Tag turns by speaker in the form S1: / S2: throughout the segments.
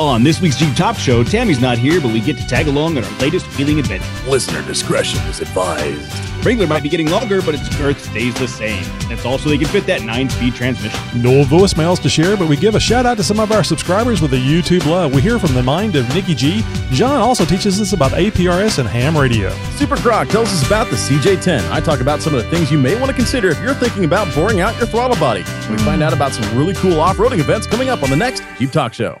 S1: On this week's Jeep Talk Show, Tammy's not here, but we get to tag along on our latest wheeling adventure.
S2: Listener discretion is advised.
S1: Wrangler might be getting longer, but its girth stays the same. That's also they can fit that 9-speed transmission.
S3: No voicemails to share, but we give a shout out to some of our subscribers with a YouTube love. We hear from the mind of Nikki G. John also teaches us about APRS and ham radio.
S4: Super Croc tells us about the CJ10. I talk about some of the things you may want to consider if you're thinking about boring out your throttle body. We find out about some really cool off-roading events coming up on the next Jeep Talk Show.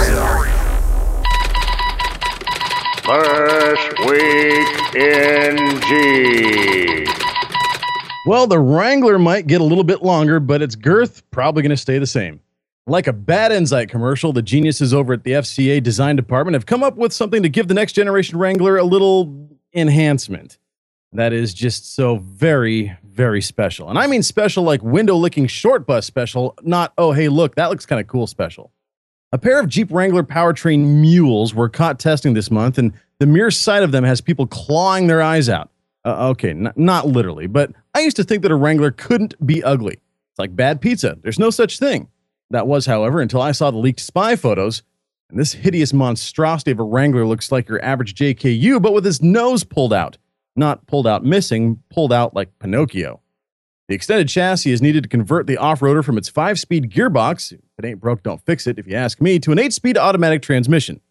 S5: First week in Jeep.
S4: Well, the Wrangler might get a little bit longer, but its girth probably going to stay the same. Like a bad Enzyte commercial, the geniuses over at the FCA design department have come up with something to give the next generation Wrangler a little enhancement. That is just so very, very special. And I mean special like window licking short bus special, not, oh, hey, look, that looks kind of cool special. A pair of Jeep Wrangler powertrain mules were caught testing this month, and the mere sight of them has people clawing their eyes out. Uh, okay, n- not literally, but I used to think that a Wrangler couldn't be ugly. It's like bad pizza. There's no such thing. That was, however, until I saw the leaked spy photos, and this hideous monstrosity of a Wrangler looks like your average JKU, but with his nose pulled out. Not pulled out missing, pulled out like Pinocchio. The extended chassis is needed to convert the off-roader from its five-speed gearbox, if it ain't broke, don't fix it, if you ask me, to an eight-speed automatic transmission.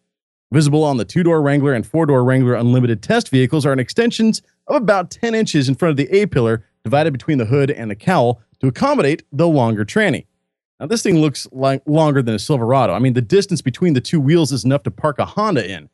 S4: Visible on the two-door Wrangler and four-door Wrangler Unlimited test vehicles are an extensions of about 10 inches in front of the A-pillar, divided between the hood and the cowl to accommodate the longer tranny. Now, this thing looks like longer than a Silverado. I mean, the distance between the two wheels is enough to park a Honda in.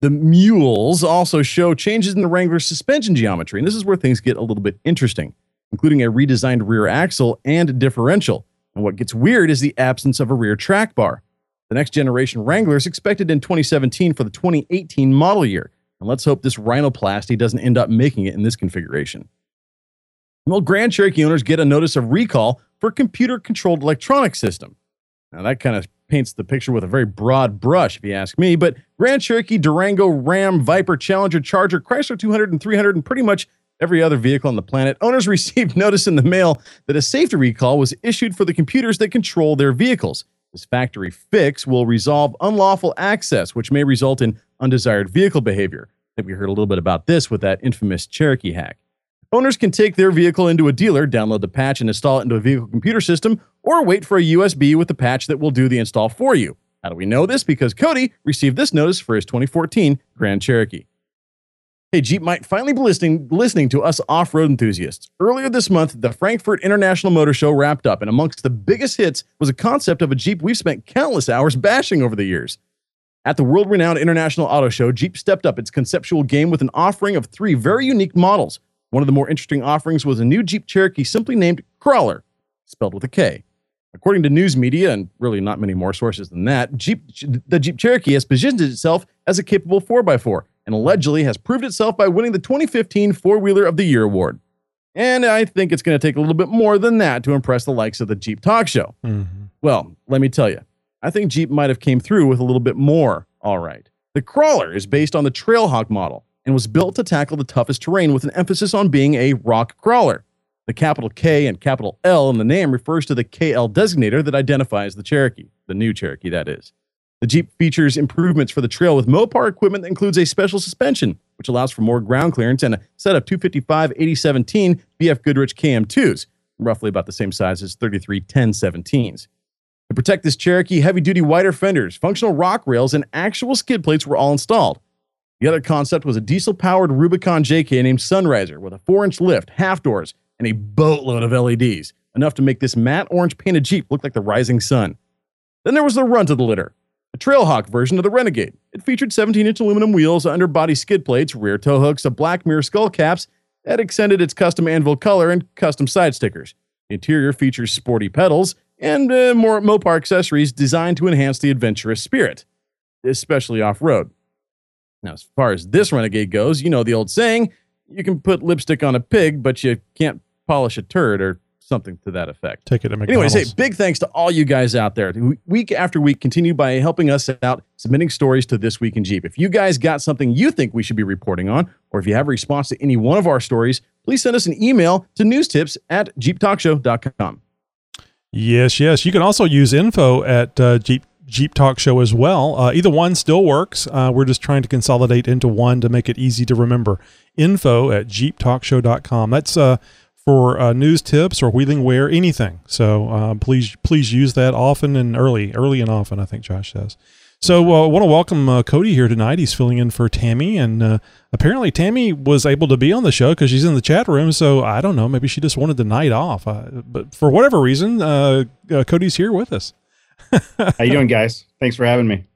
S4: The mules also show changes in the Wrangler's suspension geometry, and this is where things get a little bit interesting including a redesigned rear axle and differential. And what gets weird is the absence of a rear track bar. The next generation Wrangler is expected in 2017 for the 2018 model year. And let's hope this rhinoplasty doesn't end up making it in this configuration. Well, Grand Cherokee owners get a notice of recall for computer controlled electronic system. Now, that kind of paints the picture with a very broad brush, if you ask me, but Grand Cherokee, Durango, Ram, Viper, Challenger, Charger, Chrysler 200 and 300, and pretty much every other vehicle on the planet, owners received notice in the mail that a safety recall was issued for the computers that control their vehicles. This factory fix will resolve unlawful access, which may result in undesired vehicle behavior. I think we heard a little bit about this with that infamous Cherokee hack. Owners can take their vehicle into a dealer, download the patch, and install it into a vehicle computer system, or wait for a USB with the patch that will do the install for you. How do we know this? Because Cody received this notice for his 2014 Grand Cherokee. Hey, Jeep might finally be listening, listening to us off road enthusiasts. Earlier this month, the Frankfurt International Motor Show wrapped up, and amongst the biggest hits was a concept of a Jeep we've spent countless hours bashing over the years. At the world renowned International Auto Show, Jeep stepped up its conceptual game with an offering of three very unique models. One of the more interesting offerings was a new Jeep Cherokee simply named Crawler, spelled with a K. According to news media, and really not many more sources than that, Jeep, the Jeep Cherokee has positioned itself as a capable 4x4 and allegedly has proved itself by winning the 2015 Four Wheeler of the Year award. And I think it's going to take a little bit more than that to impress the likes of the Jeep Talk Show.
S3: Mm-hmm.
S4: Well, let me tell you, I think Jeep might have came through with a little bit more. All right. The Crawler is based on the Trailhawk model and was built to tackle the toughest terrain with an emphasis on being a rock crawler. The capital K and capital L in the name refers to the KL designator that identifies the Cherokee, the new Cherokee, that is. The Jeep features improvements for the trail with Mopar equipment that includes a special suspension, which allows for more ground clearance, and a set of 255 8017 BF Goodrich KM2s, roughly about the same size as 33 1017s. To protect this Cherokee, heavy duty wider fenders, functional rock rails, and actual skid plates were all installed. The other concept was a diesel powered Rubicon JK named Sunriser with a 4 inch lift, half doors, and a boatload of LEDs, enough to make this matte orange painted Jeep look like the rising sun. Then there was the runt of the litter a Trailhawk version of the Renegade. It featured 17 inch aluminum wheels, underbody skid plates, rear tow hooks, a black mirror skull caps that extended its custom anvil color, and custom side stickers. The interior features sporty pedals, and uh, more Mopar accessories designed to enhance the adventurous spirit, especially off road. Now, as far as this Renegade goes, you know the old saying you can put lipstick on a pig, but you can't polish a turd or something to that effect.
S3: Take it to
S4: Anyways,
S3: McDonald's.
S4: hey, big thanks to all you guys out there. Week after week, continue by helping us out, submitting stories to This Week in Jeep. If you guys got something you think we should be reporting on, or if you have a response to any one of our stories, please send us an email to newstips at jeeptalkshow.com.
S3: Yes, yes. You can also use info at uh, Jeep Jeep Talk Show as well. Uh, either one still works. Uh, we're just trying to consolidate into one to make it easy to remember. Info at jeeptalkshow.com. That's uh, for uh, news tips or wheeling wear, anything. So uh, please, please use that often and early, early and often. I think Josh says. So I uh, want to welcome uh, Cody here tonight. He's filling in for Tammy, and uh, apparently Tammy was able to be on the show because she's in the chat room. So I don't know, maybe she just wanted the night off. But for whatever reason, Cody's here with us.
S6: How you doing, guys? Thanks for having me.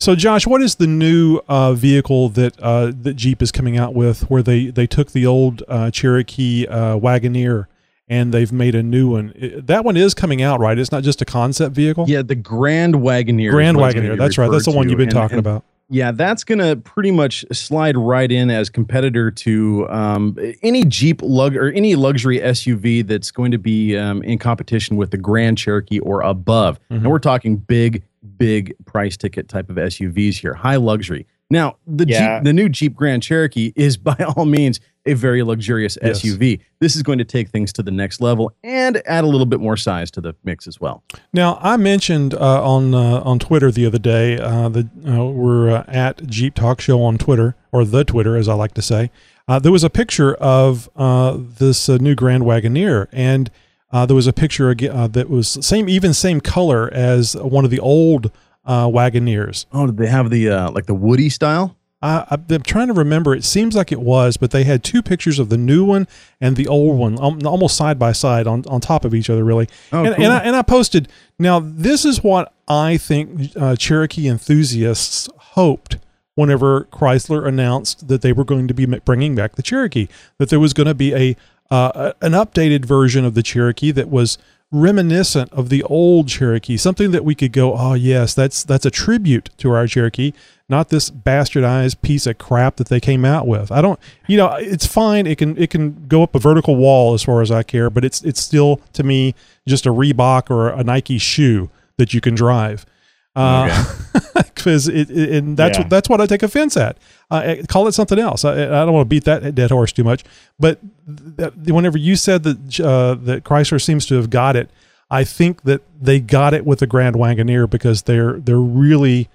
S3: So Josh, what is the new uh, vehicle that uh, that Jeep is coming out with, where they they took the old uh, Cherokee uh, Wagoneer and they've made a new one? It- that one is coming out, right? It's not just a concept vehicle.
S4: Yeah, the Grand Wagoneer.
S3: Grand Wagoneer. That's right. That's the one you've been
S4: And-
S3: talking
S4: and
S3: about.
S4: Yeah, that's going to pretty much slide right in as competitor to um, any Jeep lug or any luxury SUV that's going to be um, in competition with the Grand Cherokee or above.
S3: Mhm.
S4: And we're talking big, big price ticket type of SUVs here, high luxury. Now, the
S6: Yeah.
S4: Jeep, the new Jeep Grand Cherokee is by all means a very luxurious
S3: Yes.
S4: SUV. This is going to take things to the next level and add a little bit more size to the mix as well.
S3: Now, I mentioned uh, on uh, on Twitter the other day uh, that uh, we're uh, at Jeep Talk Show on Twitter or the Twitter, as I like to say. Uh, there was a picture of uh, this uh, new Grand Wagoneer, and uh, there was a picture uh, that was same, even same color as one of the old uh, Wagoneers.
S4: Oh, did they have the uh, like the Woody style?
S3: I, I've been trying to remember. It seems like it was, but they had two pictures of the new one and the old one, um, almost side by side on, on top of each other, really.
S4: Oh,
S3: and,
S4: cool.
S3: and, I, and I posted. Now, this is what I think uh, Cherokee enthusiasts hoped whenever Chrysler announced that they were going to be bringing back the Cherokee, that there was going to be a uh, a- an updated version of the Cherokee that was reminiscent of the old Cherokee, something that we could go, oh yes, that's that's a tribute to our Cherokee, not this bastardized piece of crap that they came out with. I don't, you know, it's fine. It can it can go up a vertical wall as far as I care, but it's it's still to me just a Reebok or a Nike shoe that you can drive. Because it, it, and that's
S6: Yeah.
S3: what that's what I take offense at. Uh, call it something else. I, I don't want to beat that dead horse too much, but th- whenever you said that uh, that Chrysler seems to have got it, I think that they got it with the Grand Wagoneer because they're they're really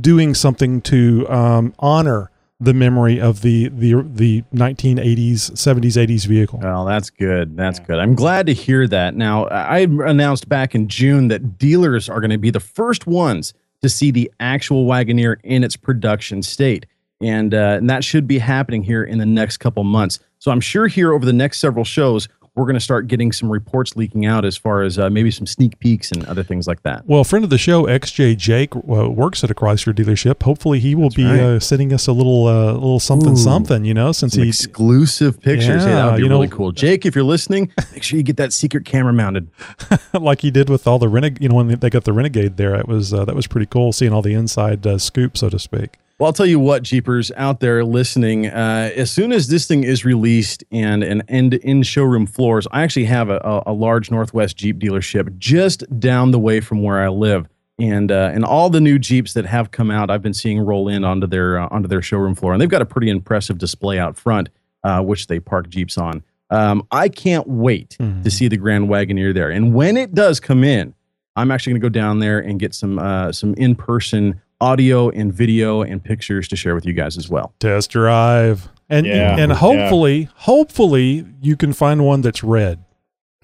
S3: doing something to um, honor the memory of the the the 1980s, 70s, 80s vehicle.
S4: Well, that's good. That's good. I'm glad to hear that. Now, I announced back in June that dealers are going to be the first ones to see the actual Wagoneer in its production state. And, uh, and that should be happening here in the next couple months. So I'm sure here over the next several shows, we're going to start getting some reports leaking out as far as uh, maybe some sneak peeks and other things like that.
S3: Well, friend of the show, XJ Jake, uh, works at a Chrysler dealership. Hopefully, he will be
S4: right.
S3: uh, sending us a little uh, little something
S4: Ooh.
S3: something. You know, since he
S4: exclusive pictures. hey, that
S3: Yeah,
S4: would be
S3: you know-
S4: really cool. Jake, if you're listening, make sure you get that secret camera mounted.
S3: like he did with all the renegade. You know, when they got the Renegade there, it was uh, that was pretty cool seeing all the inside uh, scoop, so to speak.
S4: Well, I'll tell you what, Jeepers out there listening, uh, as soon as this thing is released and and end in showroom floors, I actually have a, a, a large Northwest Jeep dealership just down the way from where I live. And uh, and all the new Jeeps that have come out, I've been seeing roll in onto their uh, onto their showroom floor, and they've got a pretty impressive display out front, uh, which they park Jeeps on. Um, I can't wait
S3: Mhm.
S4: to see the Grand Wagoneer there, and when it does come in, I'm actually going to go down there and get some uh, some in person audio and video and pictures to share with you guys as well.
S3: Test drive, and
S6: Yeah,
S3: and
S6: yeah.
S3: hopefully, hopefully, you can find one that's red.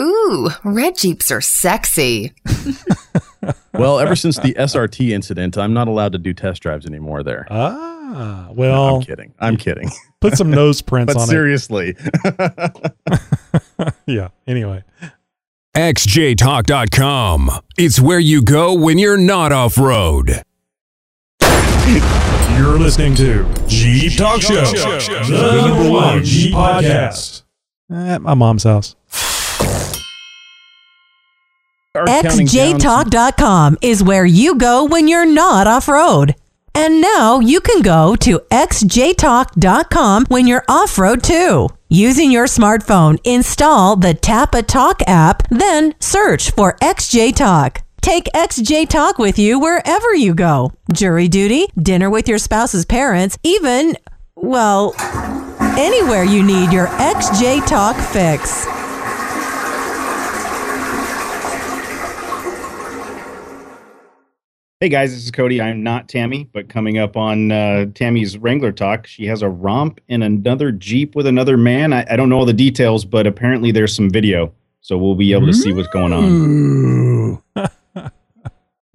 S7: Ooh, red Jeeps are sexy.
S4: Well, ever since the SRT incident, I'm not allowed to do test drives anymore there.
S3: Ah,
S4: No,
S3: well,
S4: I'm kidding. I'm kidding.
S3: put some nose prints
S4: but
S3: on
S4: seriously,
S3: it. Seriously. yeah. Anyway,
S8: XJTalk.com. It's where you go when you're not off road.
S3: You're listening to Jeep Talk Show, the number one Jeep podcast. At my mom's house.
S4: Are counting
S9: XJTalk.com is where you go when you're not off road. And now you can go to XJTalk.com when you're off road too. Using your smartphone, install the Tapatalk app, then search for XJ Talk. Take XJ Talk with you wherever you go. Jury duty, dinner with your spouse's parents, even, well, anywhere you need your XJ Talk fix.
S6: Hey guys, this is Cody. I'm not Tammy, but coming up on uh, Tammy's Wrangler Talk, she has a romp in another Jeep with another man. I, I don't know all the details, but apparently there's some video. So we'll be able to see what's going on.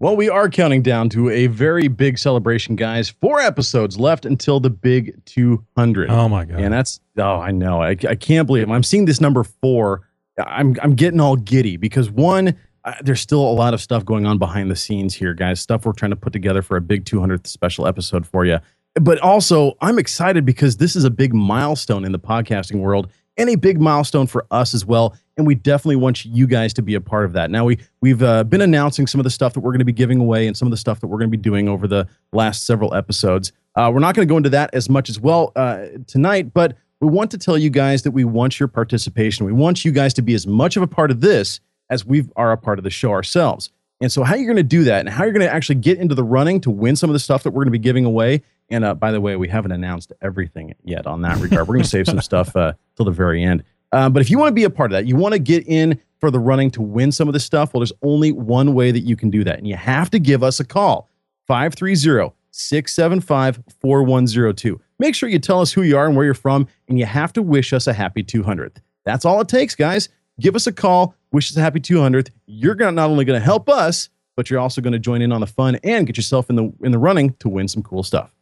S4: Well, we are counting down to a very big celebration, guys. Four episodes left until the big 200.
S3: Oh my god!
S4: And that's oh, I know. I, I can't believe it. I'm seeing this number four. I'm I'm getting all giddy because one, uh, there's still a lot of stuff going on behind the scenes here, guys. Stuff we're trying to put together for a big 200th special episode for you. But also, I'm excited because this is a big milestone in the podcasting world and a big milestone for us as well. And we definitely want you guys to be a part of that. Now we we've uh, been announcing some of the stuff that we're going to be giving away and some of the stuff that we're going to be doing over the last several episodes. Uh, we're not going to go into that as much as well uh, tonight, but we want to tell you guys that we want your participation. We want you guys to be as much of a part of this as we are a part of the show ourselves. And so, how you're going to do that, and how you're going to actually get into the running to win some of the stuff that we're going to be giving away. And uh, by the way, we haven't announced everything yet on that regard. We're going to save some stuff uh, till the very end. Um, but if you want to be a part of that, you want to get in for the running to win some of this stuff. Well, there's only one way that you can do that, and you have to give us a call 530 675 4102. Make sure you tell us who you are and where you're from, and you have to wish us a happy 200th. That's all it takes, guys. Give us a call, wish us a happy 200th. You're gonna, not only going to help us, but you're also going to join in on the fun and get yourself in the in the running to win some cool stuff.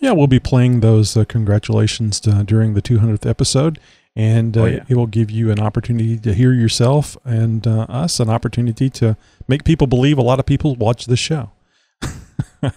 S3: Yeah, we'll be playing those uh, congratulations uh, during the 200th episode, and uh,
S4: Oh, yeah.
S3: it will give you an opportunity to hear yourself and uh, us an opportunity to make people believe a lot of people watch this show.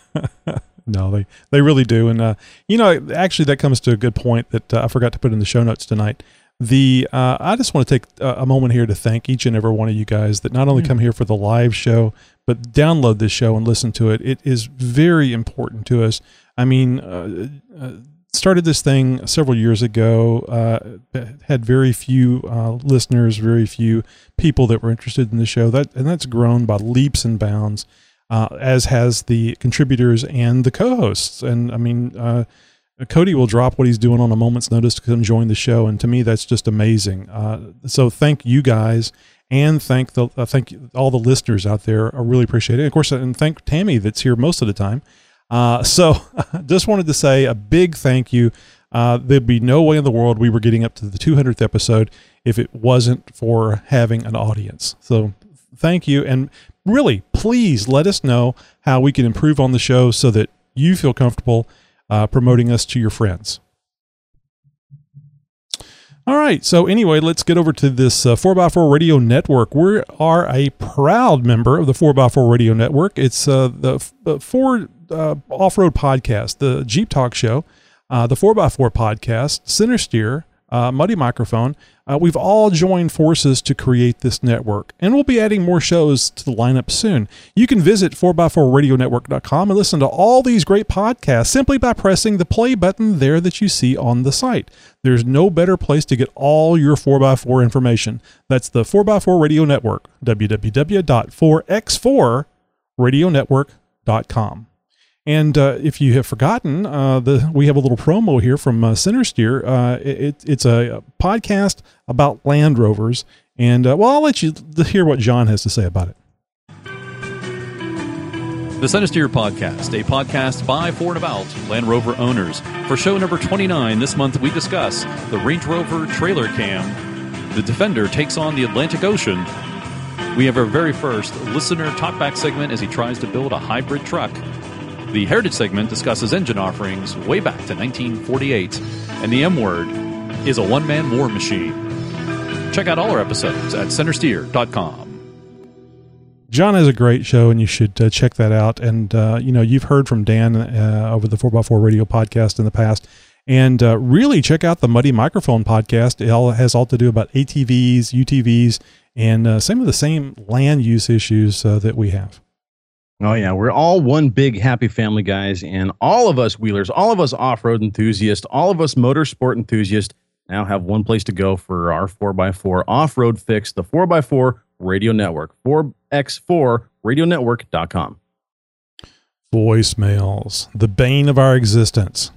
S3: no, they they really do, and uh, you know, actually, that comes to a good point that uh, I forgot to put in the show notes tonight. The uh, I just want to take a, a moment here to thank each and every one of you guys that not only come here for the live show, but download this show and listen to it. It is very important to us. I mean, uh, uh, started this thing several years ago. Uh, had very few uh, listeners, very few people that were interested in the show. That and that's grown by leaps and bounds, uh, as has the contributors and the co-hosts. And I mean, uh, Cody will drop what he's doing on a moment's notice to come join the show, and to me, that's just amazing. So thank you guys. And thank the uh, thank all the listeners out there. I really appreciate it. Of course, and thank Tammy that's here most of the time. Uh, so just wanted to say a big thank you. Uh, there'd be no way in the world we were getting up to the 200th episode if it wasn't for having an audience. So thank you. And really, please let us know how we can improve on the show so that you feel comfortable uh, promoting us to your friends. All right. So anyway, let's get over to this uh, 4x4 Radio Network. We are a proud member of the 4x4 Radio Network. It's uh, the f- uh, uh, off-road podcast, the Jeep Talk Show, uh, the 4x4 podcast, Center Steer, uh, Muddy Microphone. Uh, we've all joined forces to create this network, and we'll be adding more shows to the lineup soon. You can visit 4x4radionetwork.com and listen to all these great podcasts simply by pressing the play button there that you see on the site. There's no better place to get all your 4x4 information. That's the 4x4 Radio Network, www.4x4radionetwork.com. And uh, if you have forgotten, uh, the we have a little promo here from uh, Center Steer. Uh, it, it's a podcast about Land Rovers, and uh, well, I'll let you hear what John has to say about it.
S10: The Center Steer Podcast, a podcast by, for, and about Land Rover owners. For show number 29 this month, we discuss the Range Rover Trailer Cam. The Defender takes on the Atlantic Ocean. We have our very first listener talkback segment as he tries to build a hybrid truck. The Heritage segment discusses engine offerings way back to 1948. And the M word is a one man war machine. Check out all our episodes at centersteer.com.
S3: John has a great show, and you should uh, check that out. And uh, you know, you've heard from Dan uh, over the Four x Four Radio podcast in the past, And uh, really check out the Muddy Microphone podcast. It all has all to do about ATVs, UTVs, and uh, some of the same land use issues uh, that we have.
S4: Oh yeah, we're all one big happy family, guys, and all of us wheelers, all of us off-road enthusiasts, all of us motorsport enthusiasts now have one place to go for our 4x4 off-road fix, the 4x4 Radio Network, 4x4radionetwork.com.
S3: Voicemails, the bane of our existence.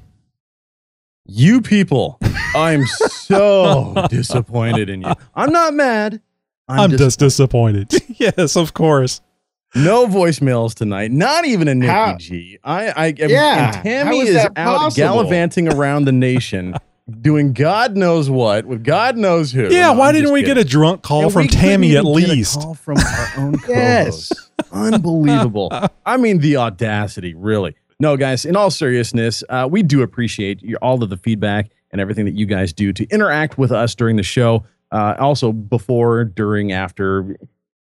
S4: You people, I'm so disappointed in you. I'm not mad.
S3: I'm, just disappointed. yes, of course.
S4: No voicemails tonight. Not even a Nikki
S6: How-
S4: G. I, I, am
S6: Yeah,
S4: and Tammy
S6: how is
S4: is out
S6: possible?
S4: gallivanting around the nation, doing God knows what with God knows who.
S3: Yeah,
S4: No,
S3: why
S4: I'm
S3: didn't we
S4: kidding.
S3: get a drunk call
S4: And
S3: from Tammy at
S4: even get a
S3: least?
S4: call from our own
S6: Yes.
S4: Unbelievable. I mean, the audacity, really. No, guys, in all seriousness, uh, we do appreciate your, all of the feedback and everything that you guys do to interact with us during the show. Uh, also, before, during, after.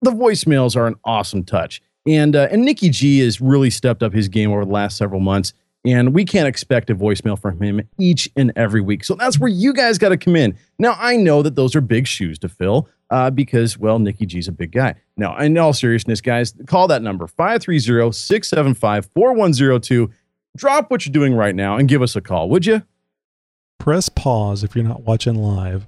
S4: The voicemails are an awesome touch. And, uh, and Nikki G has really stepped up his game over the last several months. And we can't expect a voicemail from him each and every week. So that's where you guys got to come in. Now, I know that those are big shoes to fill uh, because, well, Nikki G's a big guy. Now, in all seriousness, guys, call that number 530 675 4102. Drop what you're doing right now and give us a call, would you?
S3: Press pause if you're not watching live.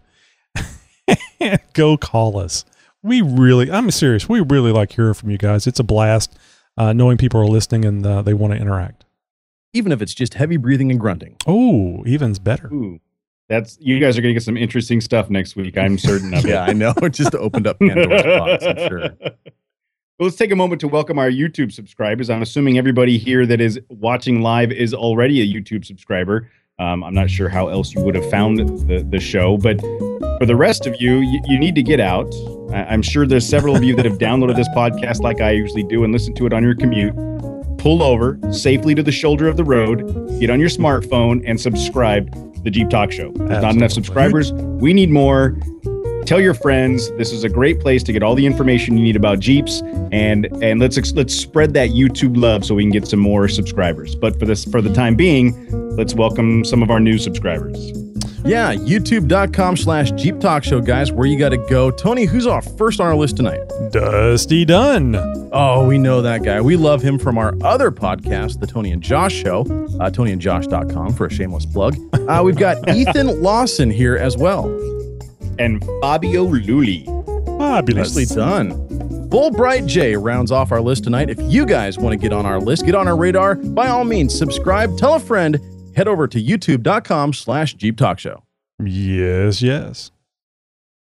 S3: Go call us. We really, I'm serious. We really like hearing from you guys. It's a blast uh, knowing people are listening and uh, they want to interact.
S4: Even if it's just heavy breathing and grunting.
S3: Oh, even's better.
S6: Ooh, that's you guys are going to get some interesting stuff next week. I'm certain of it.
S4: Yeah, I know. It just opened up Pandora's box, I'm sure.
S6: Well, let's take a moment to welcome our YouTube subscribers. I'm assuming everybody here that is watching live is already a YouTube subscriber. Um, I'm not sure how else you would have found the, the show, but for the rest of you, you, you need to get out. I, I'm sure there's several of you that have downloaded this podcast like I usually do and listen to it on your commute. Pull over safely to the shoulder of the road, get on your smartphone, and subscribe to the Jeep Talk Show. There's not enough subscribers. We need more tell your friends this is a great place to get all the information you need about jeeps and and let's let's spread that youtube love so we can get some more subscribers but for this for the time being let's welcome some of our new subscribers
S4: Yeah, youtube.com slash Jeep Talk Show, guys, where you got to go. Tony, who's our first on our list tonight?
S3: Dusty Dunn.
S4: Oh, we know that guy. We love him from our other podcast, The Tony and Josh Show, uh, tonyandjosh.com for a shameless plug. Uh, we've got Ethan Lawson here as well.
S6: And fabio luli
S3: Fabulous.
S4: Nicely done. Bullbright J rounds off our list tonight. If you guys want to get on our list, get on our radar, by all means, subscribe, tell a friend, head over to youtube.com slash Jeep Talk Show.
S3: Yes, yes.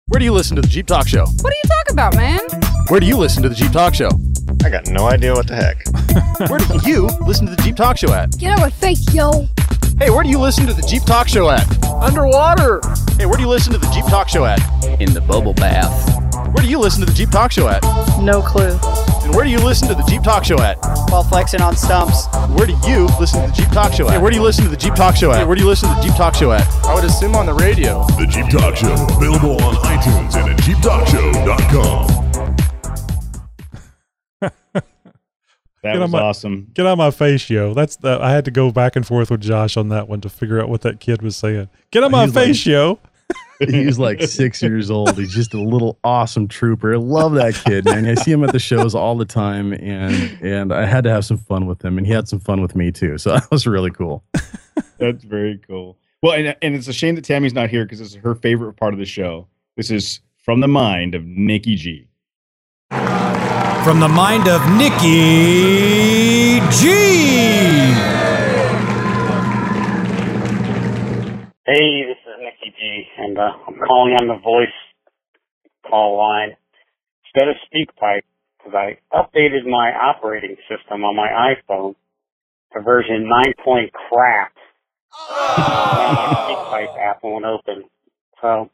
S4: Where do you listen to the Jeep Talk Show?
S11: What are you talking about, man?
S4: Where do you listen to the Jeep Talk Show?
S12: I got no idea what the heck.
S4: Where do you listen to the Jeep Talk Show at?
S11: Get out of my face, yo.
S4: Hey, where do you listen to the Jeep Talk Show at?
S11: Underwater.
S4: Hey, where do you listen to the Jeep Talk Show at?
S13: In the bubble bath.
S4: Where do you listen to the Jeep Talk Show at?
S14: No clue.
S4: And where do you listen to the Jeep Talk Show at?
S14: While flexing on stumps.
S4: Where do you listen to the Jeep Talk Show at? Hey, where do you listen to the Jeep Talk Show at? Hey, where do you listen to the Jeep Talk Show at? I would assume on the radio.
S15: The Jeep Talk Show, available on iTunes and at JeepTalkShow.com.
S6: that
S3: Get
S6: was
S3: on my-
S6: awesome
S3: Get out of my face, yo. That's the I had to go back and forth with Josh on that one to figure out what that kid was saying. Get out of my
S4: He's
S3: face,
S4: like-
S3: yo.
S4: He's like six years old. He's just a little awesome trooper. I love that kid, man. I see him at the shows all the time, and and I had to have some fun with him, and he had some fun with me too. So that was really cool.
S6: that's very cool well and, and it's a shame that tammy's not here because this is her favorite part of the show this is from the mind of nikki g
S16: From the mind of Nikki G.
S17: Hey, this is Nikki G, and uh, I'm calling on the voice call line instead of SpeakPipe because I updated my operating system on my iPhone to version 9 point crap. SpeakPipe app won't open. So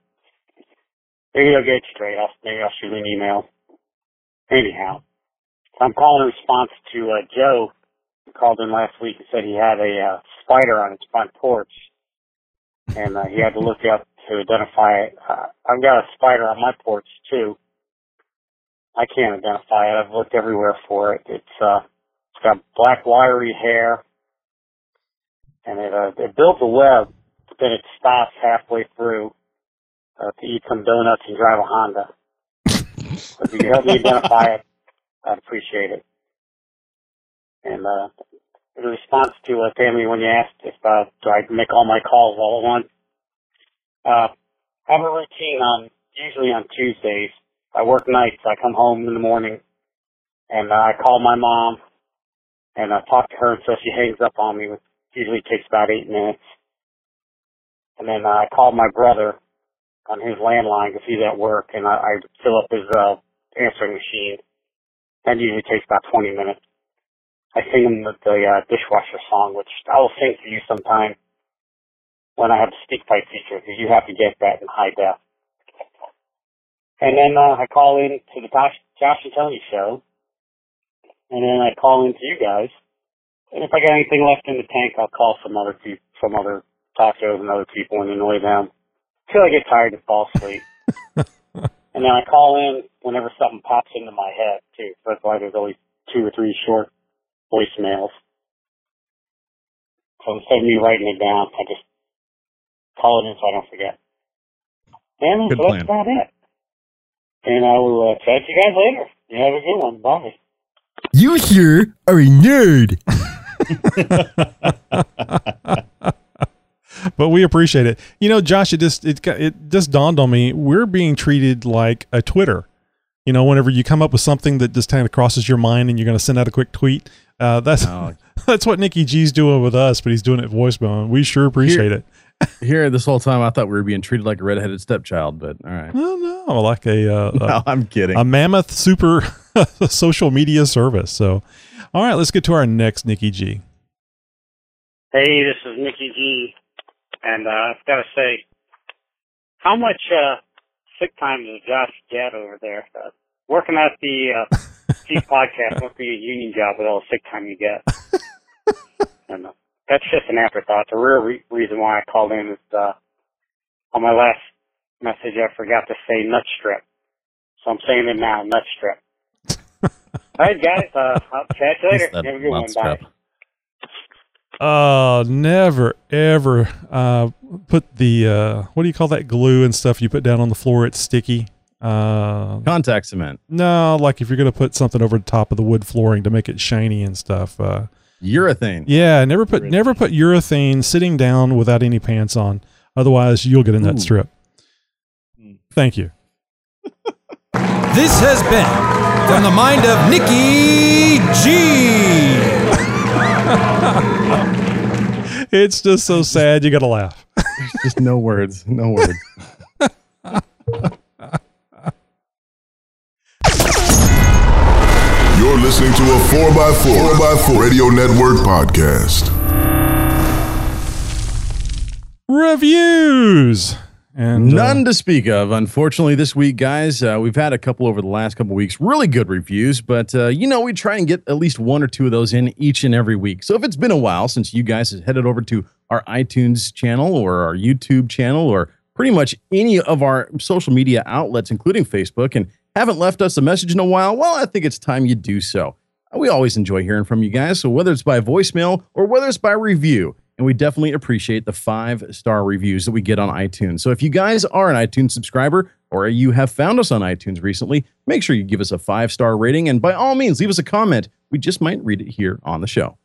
S17: maybe I'll get straight. I'll, maybe I'll shoot an email. Anyhow, I'm calling in response to uh, Joe called in last week and said he had a uh, spider on his front porch and uh, he had to look up to identify it. Uh, I've got a spider on my porch too. I can't identify it. I've looked everywhere for it. It's uh, it's got black wiry hair, and it uh, it builds a web then it stops halfway through uh, to eat some donuts and drive a Honda. if you could help me identify it, I'd appreciate it. And uh, in response to uh, Tammy when you asked if uh, do I make all my calls all at once, uh, I have a routine on usually on Tuesdays. I work nights. I come home in the morning and uh, I call my mom and I talk to her until she hangs up on me, which usually takes about eight minutes. And then uh, I call my brother on his landline because he's at work, and I, I fill up his uh, answering machine. That usually takes about 20 minutes. I sing him the, the uh, dishwasher song, which I will sing for you sometime when I have the speak pipe feature, because you have to get that in high def. And then uh, I call in to the Josh, Josh and Tony show, and then I call in to you guys. And if I got anything left in the tank, I'll call some other people, some other talk shows and other people and annoy them till I get tired and fall asleep. and then I call in whenever something pops into my head too. So that's why there's always two or three short voicemails. So instead of me writing it down, I just call it in so I don't forget. And
S4: Good
S17: so that's
S4: plan.
S17: about it. And I will uh, chat to you guys later. You have a good one. Bye.
S2: You sure are a nerd.
S3: but we appreciate it. You know, Josh, it just it it just dawned on me we're being treated like a Twitter. You know, whenever you come up with something that just kind of crosses your mind and you're going to send out a quick tweet, uh, that's
S4: Oh.
S3: that's what Nikki G's doing with us, but he's doing it voicemail, and we sure appreciate
S4: Here-
S3: it.
S4: Here, this whole time, I thought we were being treated like a redheaded stepchild, but all right.
S3: Well, no, like a uh,
S4: No,
S3: a-
S4: I'm kidding.
S3: a mammoth super social media service. So, all right, let's get to our next Nikki G.
S17: Hey, this is Nikki G, and uh, I've got to say, how much uh, sick time does Josh get over there? Uh, working at the uh, Chief Podcast must be a union job with all the sick time you get. and uh, that's just an afterthought. The real re- reason why I called in is uh, on my last message I forgot to say nut strip, so I'm saying it now, nut strip. all right, guys, uh, I'll catch you later.
S4: That
S17: Have a good one.
S4: nut
S17: Bye.
S4: Strip.
S3: Uh, never ever uh put the uh what do you call that glue and stuff you put down on the floor? It's sticky. Uh,
S4: Contact cement.
S3: no, like if you're gonna put something over the top of the wood flooring to make it shiny and stuff. Uh,
S4: Urethane.
S3: yeah, never put never put urethane sitting down without any pants on. Otherwise, you'll get a nut
S4: Ooh.
S3: strip. Thank you.
S16: This has been from the mind of Nikki G.
S3: It's just so sad. You gotta laugh.
S4: There's just no words. No words.
S15: You're listening to a 4x4, 4x4 Radio Network podcast.
S3: Reviews and uh,
S4: None to speak of, unfortunately, this week, guys. Uh, we've had a couple over the last couple weeks, really good reviews, but uh, you know, we try and get at least one or two of those in each and every week. So if it's been a while since you guys have headed over to our iTunes channel or our YouTube channel or pretty much any of our social media outlets, including Facebook, and haven't left us a message in a while, well, I think it's time you do so. We always enjoy hearing from you guys. So whether it's by voicemail or whether it's by review, and we definitely appreciate the five star reviews that we get on iTunes. So if you guys are an iTunes subscriber or you have found us on iTunes recently, make sure you give us a five star rating and by all means leave us a comment. We just might read it here on the show.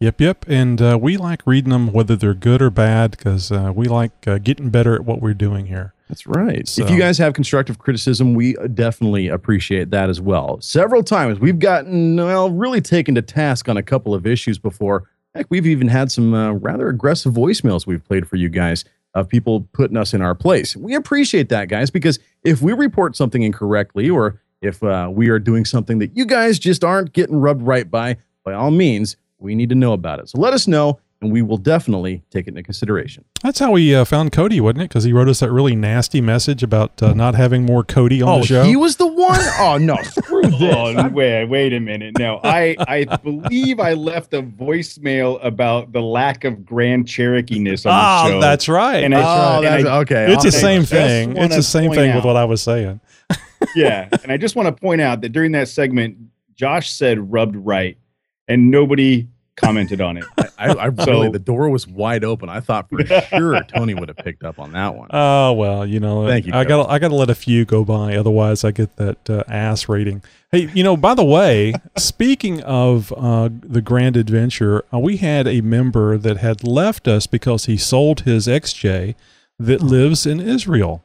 S3: Yep, yep. And uh, we like reading them, whether they're good or bad, because uh, we like uh, getting better at what we're doing here.
S4: That's right.
S3: So-
S4: If you guys have constructive criticism, we definitely appreciate that as well. Several times we've gotten, well, really taken to task on a couple of issues before. Heck, we've even had some uh, rather aggressive voicemails we've played for you guys of people putting us in our place. We appreciate that, guys, because if we report something incorrectly or if uh, we are doing something that you guys just aren't getting rubbed right by, by all means, we need to know about it. So let us know, and we will definitely take it into consideration.
S3: That's how we uh, found Cody, wasn't it? Because he wrote us that really nasty message about uh, not having more Cody on
S4: oh,
S3: the show.
S4: he was the one? Oh, no. Screw this.
S6: Oh, wait, wait a minute. No, I, I believe I left a voicemail about the lack of Grand Cherokee-ness on the
S3: Ah,
S6: show.
S3: that's right.
S6: And
S3: That's
S6: I,
S3: right.
S6: and
S4: that's-
S6: I-
S4: okay.
S3: it's the
S6: and I
S3: same
S6: just
S3: thing. It's the same
S6: point
S3: thing with what I was saying.
S6: yeah, and I just want to point out that during that segment, Josh said rubbed right, and nobody
S1: commented on it.
S4: I, I
S1: So-
S4: really, the door was wide open. I thought for sure Tony would have picked up on that one.
S3: Oh well, you know,
S4: Thank you,
S3: I got I got to let a few go by, otherwise I get that uh, ass rating. Hey, you know, by the way, speaking of uh, the Grand Adventure, uh, we had a member that had left us because he sold his XJ that lives in Israel.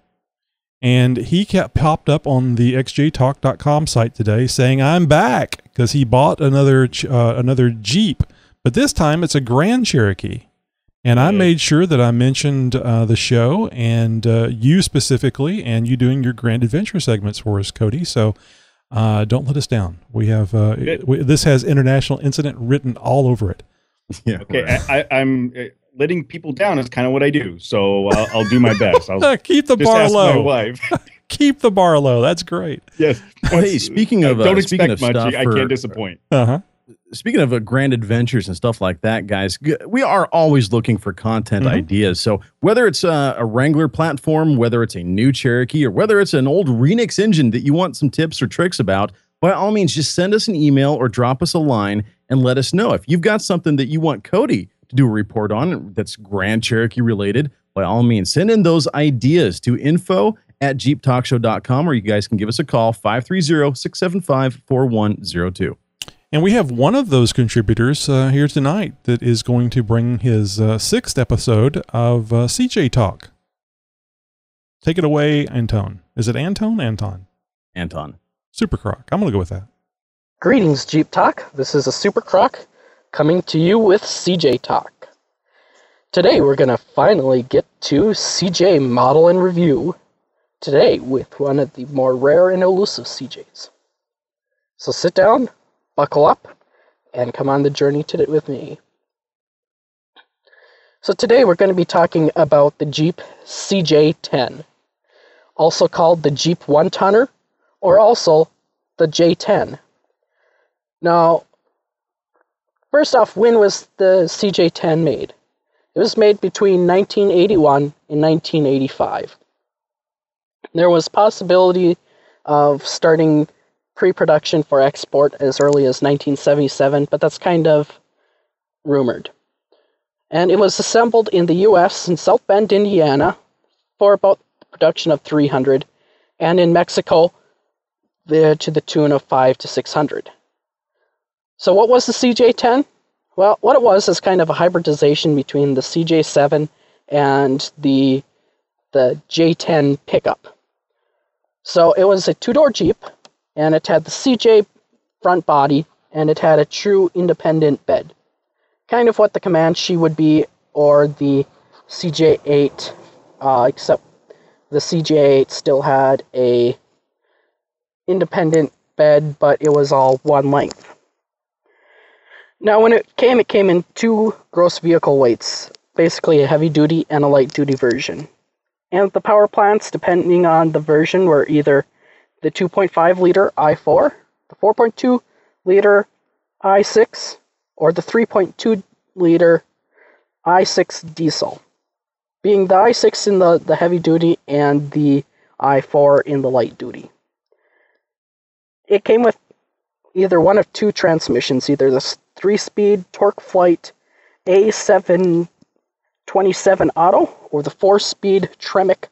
S3: And he kept popped up on the xjtalk.com site today saying, "I'm back" because he bought another uh, another Jeep, but this time it's a Grand Cherokee. And I made sure that I mentioned uh, the show and uh, you specifically, and you doing your Grand Adventure segments for us, Cody. So uh, don't let us down. We have uh, we, this has international incident written all over it.
S4: Yeah.
S1: Okay, I, I, I'm uh, letting people down is kind of what I do, so I'll, I'll do my best. I'll
S3: Keep the bar low.
S1: My wife.
S3: Keep the bar low. That's great.
S1: yes.
S4: Hey, speaking of,
S1: don't
S4: uh,
S1: expect
S4: speaking of
S1: much.
S4: stuff
S1: I can't disappoint.
S3: Uh huh.
S4: Speaking of uh, grand adventures and stuff like that, guys, we are always looking for content
S3: Mhm.
S4: ideas. So whether it's uh, a Wrangler platform, whether it's a new Cherokee, or whether it's an old Renix engine that you want some tips or tricks about, by all means, just send us an email or drop us a line and let us know. If you've got something that you want Cody to do a report on that's Grand Cherokee related, by all means, send in those ideas to info at jeeptalkshow.com or you guys can give us a call 530-675-4102.
S3: And we have one of those contributors uh, here tonight that is going to bring his uh, sixth episode of uh, CJ Talk. Take it away, Anton. Is it Anton? Anton.
S4: Anton.
S3: Super Croc. I'm going to go with that.
S13: Greetings, Jeep Talk. This is a Super Croc coming to you with CJ Talk. Today we're going to finally get to CJ Model and Review. Today with one of the more rare and elusive CJs. So sit down, buckle up, and come on the journey to it with me. So today we're going to be talking about the Jeep CJ10, also called the Jeep One Tonner, or also the J10. Now, first off, when was the CJ10 made? It was made between 1981 and 1985. There was possibility of starting pre-production for export as early as 1977, but that's kind of rumored. And it was assembled in the U.S. in South Bend, Indiana, for about the production of 300, and in Mexico the, to the tune of 5 to 600. So, what was the CJ10? Well, what it was is kind of a hybridization between the CJ7 and the the J10 pickup. So it was a two-door Jeep, and it had the CJ front body, and it had a true independent bed, kind of what the Comanche would be, or the CJ8, uh, except the CJ8 still had a independent bed, but it was all one length. Now, when it came, it came in two gross vehicle weights, basically a heavy duty and a light duty version. And the power plants, depending on the version, were either the 2.5 liter i4, the 4.2 liter i6, or the 3.2 liter i6 diesel, being the i6 in the, the heavy duty and the i4 in the light duty. It came with either one of two transmissions, either the three speed TorqueFlite A727 Auto or the four speed Tremec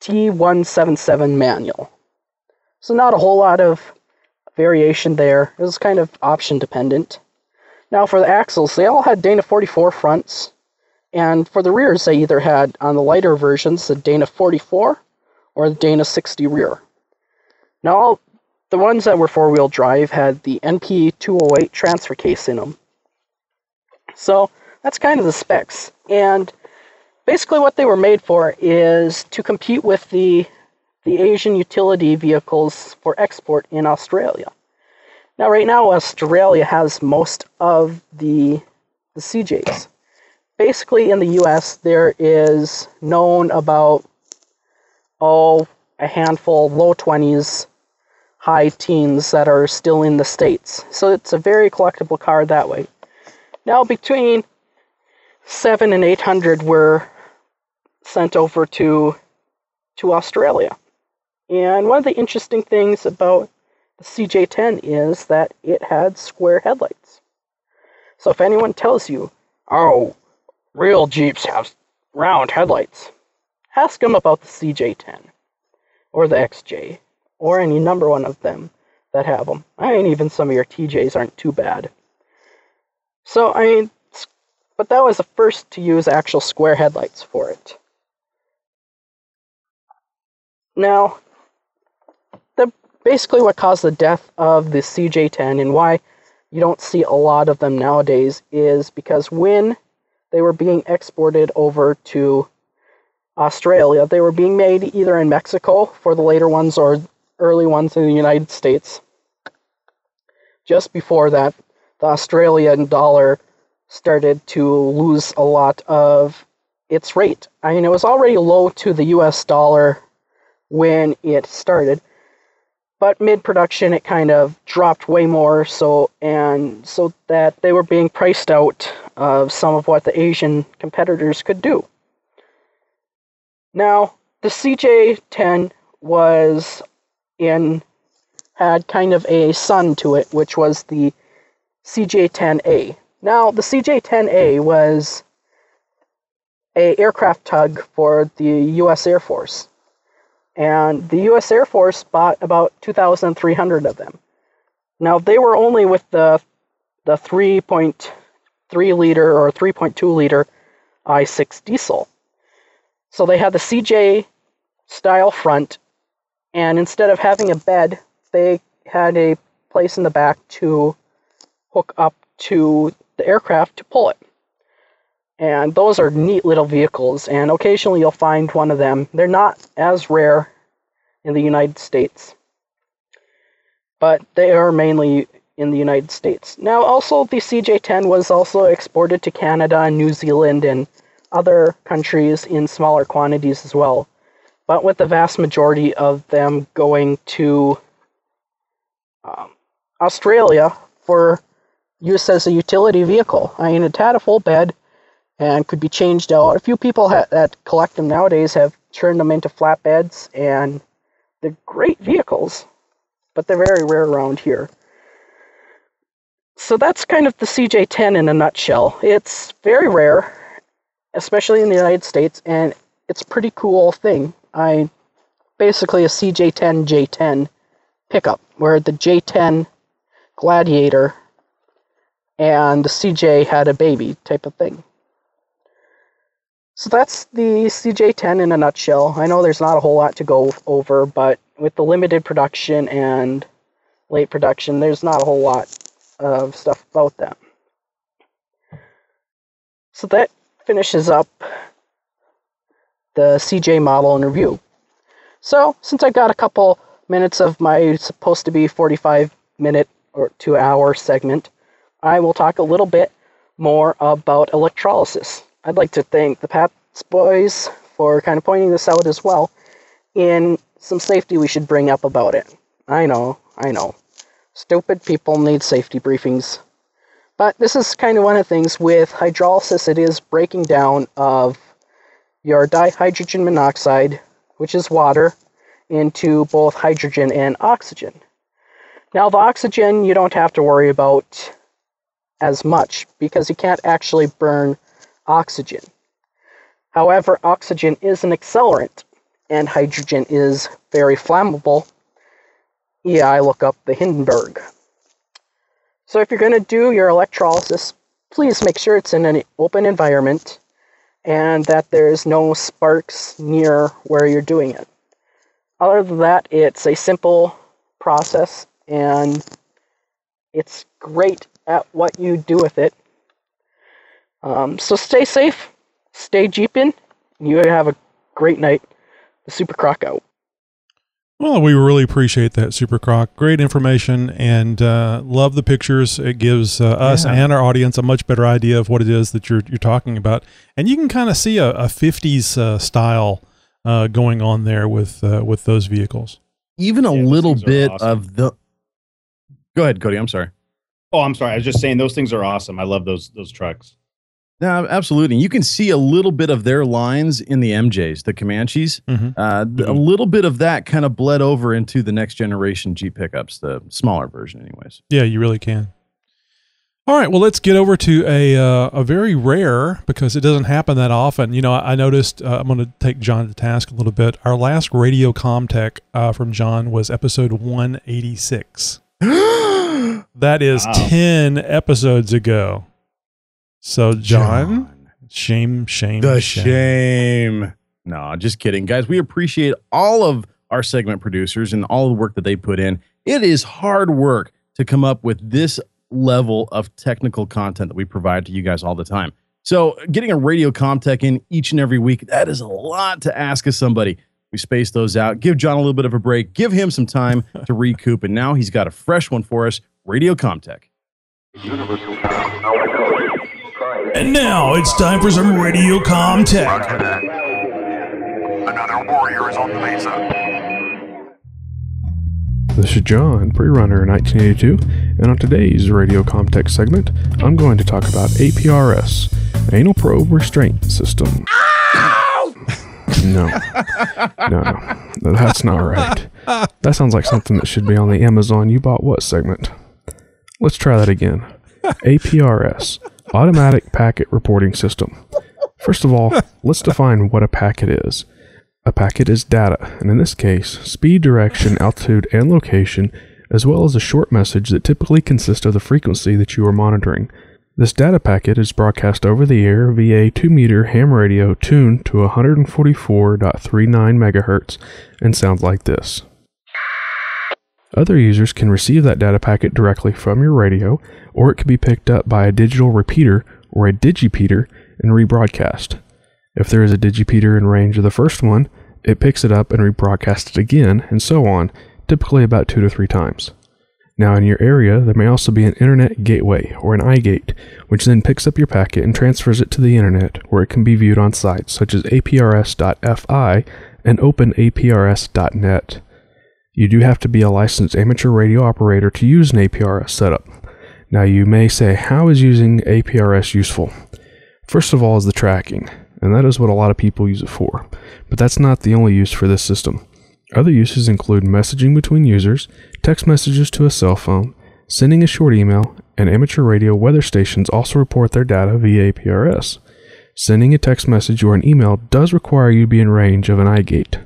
S13: T177 manual. So, not a whole lot of variation there. It was kind of option dependent. Now, for the axles, they all had Dana 44 fronts, and for the rears, they either had on the lighter versions the Dana 44 or the Dana 60 rear. Now, all the ones that were four wheel drive had the NP 208 transfer case in them. So that's kind of the specs. And basically, what they were made for is to compete with the, the Asian utility vehicles for export in Australia. Now, right now, Australia has most of the, the CJs. Basically, in the US, there is known about, oh, a handful, low 20s, high teens that are still in the States. So it's a very collectible car that way. Now, between 7 and 800 were sent over to, to Australia. And one of the interesting things about the CJ10 is that it had square headlights. So if anyone tells you, oh, real Jeeps have round headlights, ask them about the CJ10 or the XJ or any number one of them that have them. I mean, even some of your TJs aren't too bad. So, I mean, but that was the first to use actual square headlights for it. Now, basically what caused the death of the CJ10 and why you don't see a lot of them nowadays is because when they were being exported over to Australia, they were being made either in Mexico for the later ones or early ones in the United States. Just before that, the Australian dollar started to lose a lot of its rate. I mean, it was already low to the US dollar when it started, but mid production it kind of dropped way more so and so that they were being priced out of some of what the Asian competitors could do. Now, the CJ10 was in had kind of a son to it, which was the CJ10A. Now, the CJ10A was a aircraft tug for the U.S. Air Force, and the U.S. Air Force bought about 2,300 of them. Now, they were only with the the 3.3 liter or 3.2 liter i6 diesel. So they had the CJ style front, and instead of having a bed, they had a place in the back to hook up to the aircraft to pull it. And those are neat little vehicles, and occasionally you'll find one of them. They're not as rare in the United States, but they are mainly in the United States. Now, also, the CJ 10 was also exported to Canada and New Zealand and other countries in smaller quantities as well, but with the vast majority of them going to um, Australia for use as a utility vehicle. I mean, it had a full bed and could be changed out. A few people ha- that collect them nowadays have turned them into flatbeds, and they're great vehicles, but they're very rare around here. So that's kind of the CJ10 in a nutshell. It's very rare, especially in the United States, and it's a pretty cool thing. I basically a CJ10 J10 pickup, where the J10 Gladiator and the CJ had a baby type of thing. So that's the CJ10 in a nutshell. I know there's not a whole lot to go over, but with the limited production and late production, there's not a whole lot of stuff about that. So that finishes up the CJ model and review. So, since I got a couple minutes of my supposed to be 45 minute or two hour segment, I will talk a little bit more about electrolysis. I'd like to thank the Pats boys for kind of pointing this out as well in some safety we should bring up about it. I know, I know. Stupid people need safety briefings. But this is kind of one of the things with hydrolysis, it is breaking down of your dihydrogen monoxide, which is water, into both hydrogen and oxygen. Now, the oxygen you don't have to worry about as much because you can't actually burn oxygen. However, oxygen is an accelerant and hydrogen is very flammable. Yeah, I look up the Hindenburg. So if you're going to do your electrolysis, please make sure it's in an open environment and that there's no sparks near where you're doing it. Other than that, it's a simple process and it's great at what you do with it. Um, so stay safe, stay jeeping, and you have a great night. The Super Croc out.
S3: Well, we really appreciate that, Super Croc. Great information and uh, love the pictures. It gives uh, us
S4: Yeah.
S3: and our audience a much better idea of what it is that you're you're talking about, and you can kind of see a, a '50s uh, style uh, going on there with uh, with those vehicles.
S4: Even a
S6: Yeah,
S4: little bit
S6: awesome.
S4: of the. Go ahead, Cody. I'm sorry.
S6: Oh, I'm sorry. I was just saying those things are awesome. I love those those trucks.
S4: No, absolutely. You can see a little bit of their lines in the MJs, the Comanches.
S3: Mhm.
S4: Uh, th- A little bit of that kind of bled over into the next generation Jeep pickups, the smaller version, anyways.
S3: Yeah, you really can. All right, well, let's get over to a uh, a very rare because it doesn't happen that often. You know, I, I noticed. Uh, I'm going to take John to task a little bit. Our last radio comtech uh, from John was episode 186. that is
S4: Wow.
S3: 10 episodes ago. So, John, shame, shame,
S4: The
S3: shame.
S4: shame. No, just kidding. Guys, we appreciate all of our segment producers and all the work that they put in. It is hard work to come up with this level of technical content that we provide to you guys all the time. So, getting a radio comtech in each and every week, that is a lot to ask of somebody. We space those out, give John a little bit of a break, give him some time to recoup, and now he's got a fresh one for us Radio Comtech.
S18: And now it's time for some Radio Comtech.
S15: Another warrior is on the mesa.
S19: This is John, pre-runner in 1982, and on today's Radio Comtech segment, I'm going to talk about APRS, Anal Probe Restraint System. No, no, no, that's not right. That sounds like something that should be on the Amazon You Bought What segment. Let's try that again. APRS, Automatic Packet Reporting System. First of all, let's define what a packet is. A packet is data, and in this case, speed, direction, altitude, and location, as well as a short message that typically consists of the frequency that you are monitoring. This data packet is broadcast over the air via a 2 meter ham radio tuned to 144.39 MHz and sounds like this. Other users can receive that data packet directly from your radio, or it can be picked up by a digital repeater or a digipeater and rebroadcast. If there is a digipeater in range of the first one, it picks it up and rebroadcasts it again, and so on, typically about two to three times. Now, in your area, there may also be an internet gateway or an iGate, which then picks up your packet and transfers it to the internet, where it can be viewed on sites such as aprs.fi and openaprs.net. You do have to be a licensed amateur radio operator to use an APRS setup. Now, you may say, how is using APRS useful? First of all, is the tracking, and that is what a lot of people use it for. But that's not the only use for this system. Other uses include messaging between users, text messages to a cell phone, sending a short email, and amateur radio weather stations also report their data via APRS. Sending a text message or an email does require you to be in range of an iGate.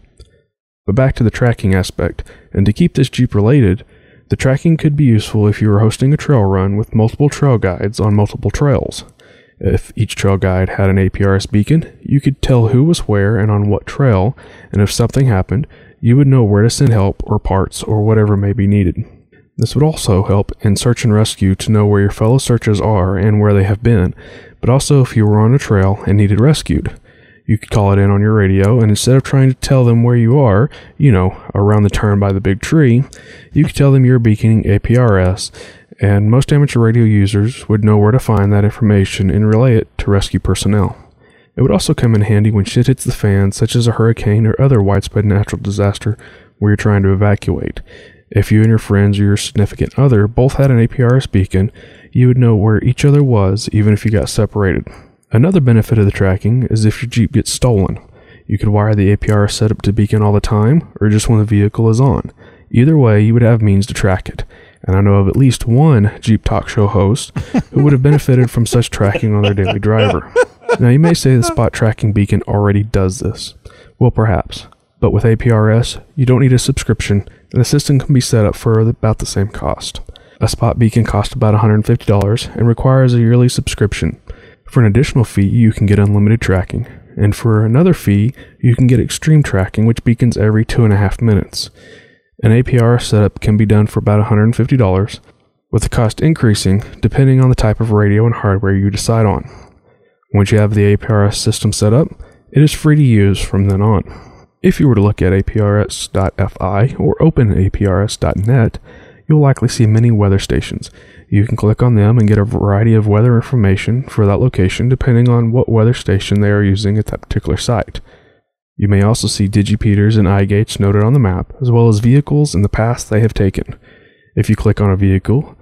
S19: But back to the tracking aspect, and to keep this Jeep related, the tracking could be useful if you were hosting a trail run with multiple trail guides on multiple trails. If each trail guide had an APRS beacon, you could tell who was where and on what trail, and if something happened, you would know where to send help or parts or whatever may be needed. This would also help in search and rescue to know where your fellow searchers are and where they have been, but also if you were on a trail and needed rescued. You could call it in on your radio, and instead of trying to tell them where you are, you know, around the turn by the big tree, you could tell them you're beaconing APRS, and most amateur radio users would know where to find that information and relay it to rescue personnel. It would also come in handy when shit hits the fan, such as a hurricane or other widespread natural disaster where you're trying to evacuate. If you and your friends or your significant other both had an APRS beacon, you would know where each other was even if you got separated. Another benefit of the tracking is if your Jeep gets stolen. You could wire the APRS setup to beacon all the time or just when the vehicle is on. Either way, you would have means to track it. And I know of at least one Jeep talk show host who would have benefited from such tracking on their daily driver. Now, you may say the spot tracking beacon already does this. Well, perhaps. But with APRS, you don't need a subscription, and the system can be set up for about the same cost. A spot beacon costs about $150 and requires a yearly subscription. For an additional fee, you can get unlimited tracking. And for another fee, you can get extreme tracking, which beacons every two and a half minutes. An APR setup can be done for about $150, with the cost increasing depending on the type of radio and hardware you decide on. Once you have the APRS system set up, it is free to use from then on. If you were to look at aprs.fi or openaprs.net, you'll likely see many weather stations. You can click on them and get a variety of weather information for that location depending on what weather station they are using at that particular site. You may also see digipeaters and iGates noted on the map, as well as vehicles and the paths they have taken. If you click on a vehicle,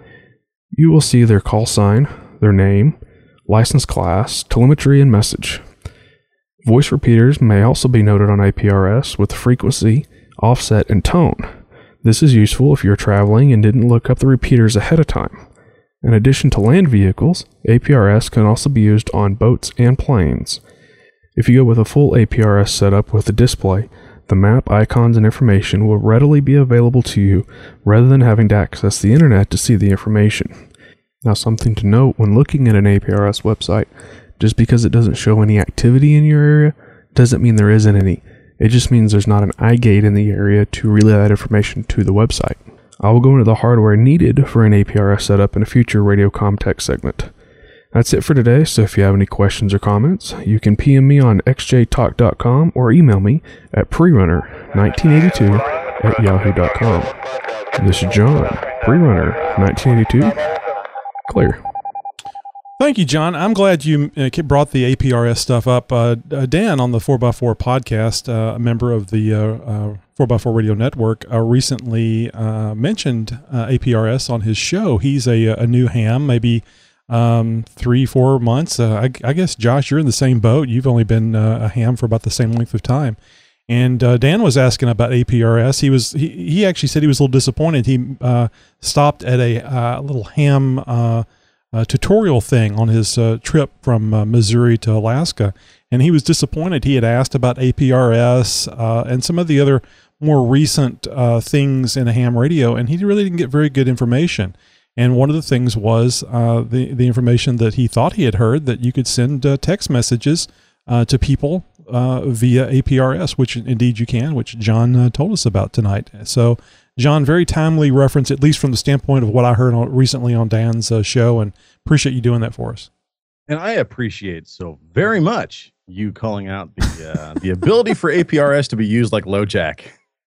S19: you will see their call sign, their name, license class, telemetry, and message. Voice repeaters may also be noted on APRS with frequency, offset, and tone. This is useful if you're traveling and didn't look up the repeaters ahead of time. In addition to land vehicles, APRS can also be used on boats and planes. If you go with a full APRS setup with a display, the map, icons, and information will readily be available to you rather than having to access the internet to see the information. Now, something to note when looking at an APRS website just because it doesn't show any activity in your area doesn't mean there isn't any. It just means there's not an iGate in the area to relay that information to the website. I will go into the hardware needed for an APRS setup in a future Radiocom Tech segment. That's it for today, so if you have any questions or comments, you can PM me on xjtalk.com or email me at prerunner1982 at yahoo.com. This is John, prerunner1982. Clear.
S3: Thank you, John. I'm glad you uh, brought the APRS stuff up. Uh, uh, Dan on the 4x4 podcast, uh, a member of the uh, 4x4 Radio Network, uh, recently mentioned APRS on his show. He's a, a new ham, maybe um, three, four months. I, I, guess, Josh, you're in the same boat. You've only been a ham for about the same length of time. And Dan was asking about APRS. He was he, he actually said he was a little disappointed. He stopped at a little ham uh, tutorial thing on his uh, trip from uh, Missouri to Alaska, and he was disappointed. He had asked about APRS uh, and some of the other more recent uh, things in a ham radio, and he really didn't get very good information. And one of the things was uh, the the information that he thought he had heard that you could send text messages to people via APRS, which indeed you can, which John told us about tonight. So John, very timely reference, at least from the standpoint of what I heard on, recently on Dan's uh, show, and appreciate you doing that for us.
S4: And I appreciate so very much you calling out the uh, the ability for APRS to be used like LoJack.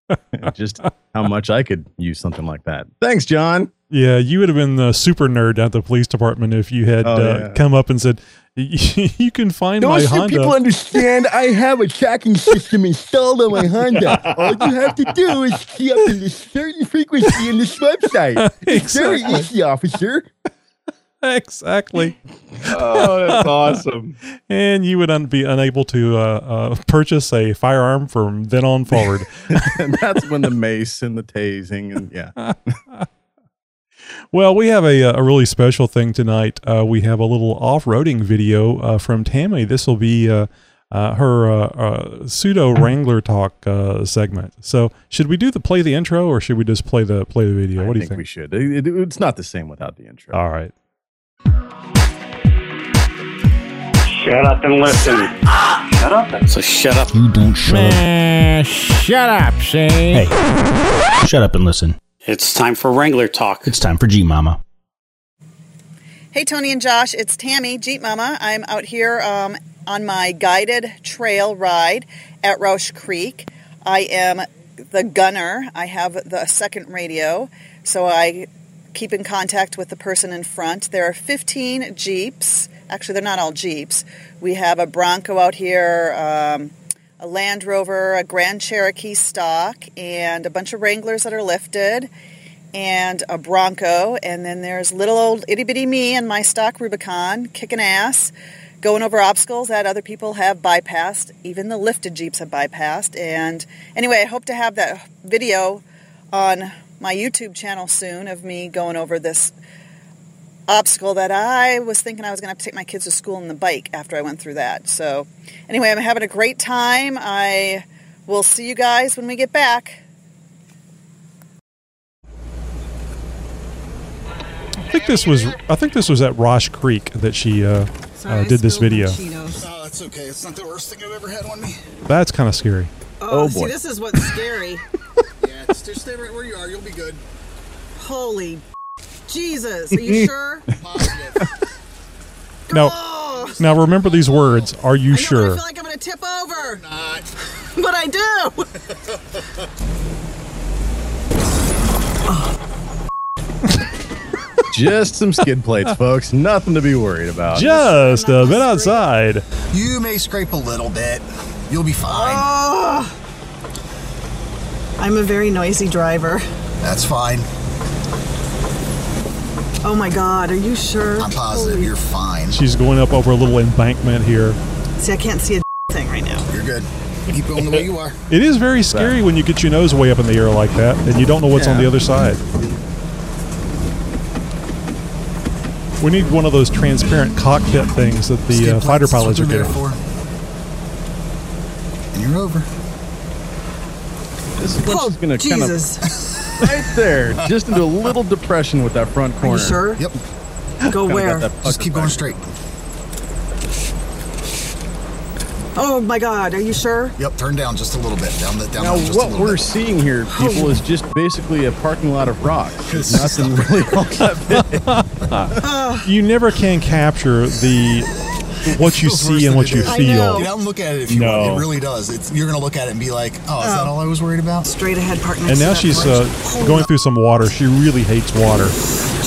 S4: Just how much I could use something like that. Thanks, John.
S3: Yeah, you would have been the super nerd at the police department if you had oh, uh, yeah. come up and said, "You can find
S2: Don't
S3: my Honda."
S2: people understand? I have a tracking system installed on my Honda. All you have to do is key up to a certain frequency in this website. It's very easy, officer.
S3: exactly.
S6: Oh, that's awesome.
S3: and you would un- be unable to uh, uh, purchase a firearm from then on forward.
S4: and that's when the mace and the tasing and yeah.
S3: Well, we have a, a really special thing tonight. Uh, we have a little off-roading video uh, from Tammy. This will be uh, uh her uh, uh, pseudo Wrangler talk segment. So, should we do the play the intro, or should we just play the play the video?
S4: I
S3: what do
S4: you
S3: think, think?
S4: We should. It, it, it's not the same without the intro.
S3: All right.
S17: Shut up and listen. Shut up. And-
S20: so shut up.
S21: You don't shut
S20: Man, up. Shut up, Shane.
S21: Hey, shut up and listen.
S20: It's time for Wrangler talk.
S21: It's time for Jeep Mama.
S14: Hey, Tony and Josh, it's Tammy, Jeep Mama. I'm out here um, on my guided trail ride at Rausch Creek. I am the gunner. I have the second radio, so I keep in contact with the person in front. There are 15 Jeeps. Actually, they're not all Jeeps. We have a Bronco out here. Um, a Land Rover, a Grand Cherokee stock, and a bunch of Wranglers that are lifted, and a Bronco. And then there's little old itty bitty me and my stock Rubicon kicking ass, going over obstacles that other people have bypassed. Even the lifted Jeeps have bypassed. And anyway, I hope to have that video on my YouTube channel soon of me going over this obstacle that I was thinking I was going to have to take my kids to school on the bike after I went through that. So, anyway, I'm having a great time. I will see you guys when we get back.
S3: I think this was I think this was at Rausch Creek that she uh, Sorry, uh, did this video.
S22: Oh, that's okay. It's not the worst thing I've ever had on me.
S3: That's kind of scary.
S14: Oh, oh boy. See, this is what's scary.
S22: yeah, just stay right where you are. You'll be good.
S14: Holy Jesus, are you sure?
S3: now, oh. now remember these words. Are you
S14: I know,
S3: sure?
S14: I feel like I'm going to tip over. Not. but I do.
S4: Just some skid plates, folks. Nothing to be worried about.
S3: Just a bit outside.
S22: You may scrape a little bit. You'll be fine. Oh.
S14: I'm a very noisy driver.
S22: That's fine.
S14: Oh my God, are you sure?
S22: I'm positive Holy. you're fine.
S3: She's going up over a little embankment here.
S14: See, I can't see a thing right now.
S22: You're good. Keep going the way you are.
S3: It is very scary when you get your nose way up in the air like that and you don't know what's yeah. on the other side. We need one of those transparent cockpit things that the uh, fighter pilots are getting.
S22: for. And you're over.
S4: This is
S22: Oh,
S4: what's going to kind
S22: Jesus.
S4: of right there, just into a little depression with that front corner.
S22: Are you sure? Yep. Go
S4: Kinda
S22: where? Just keep going
S4: back.
S22: straight.
S23: Oh my God, are you sure?
S22: Yep, turn down just a little bit. Down the down
S4: Now,
S22: just a
S4: what
S22: little
S4: we're
S22: bit.
S4: seeing here, oh. people, is just basically a parking lot of rock. There's nothing really all that big.
S3: you never can capture the what you see and what you feel.
S22: Get out and look at it if you
S3: No.
S22: want. It really does. It's, you're going to look at it and be like, oh, is that all I was worried about?
S23: Straight ahead, partner.
S3: And now she's uh, going through some water. She really hates water.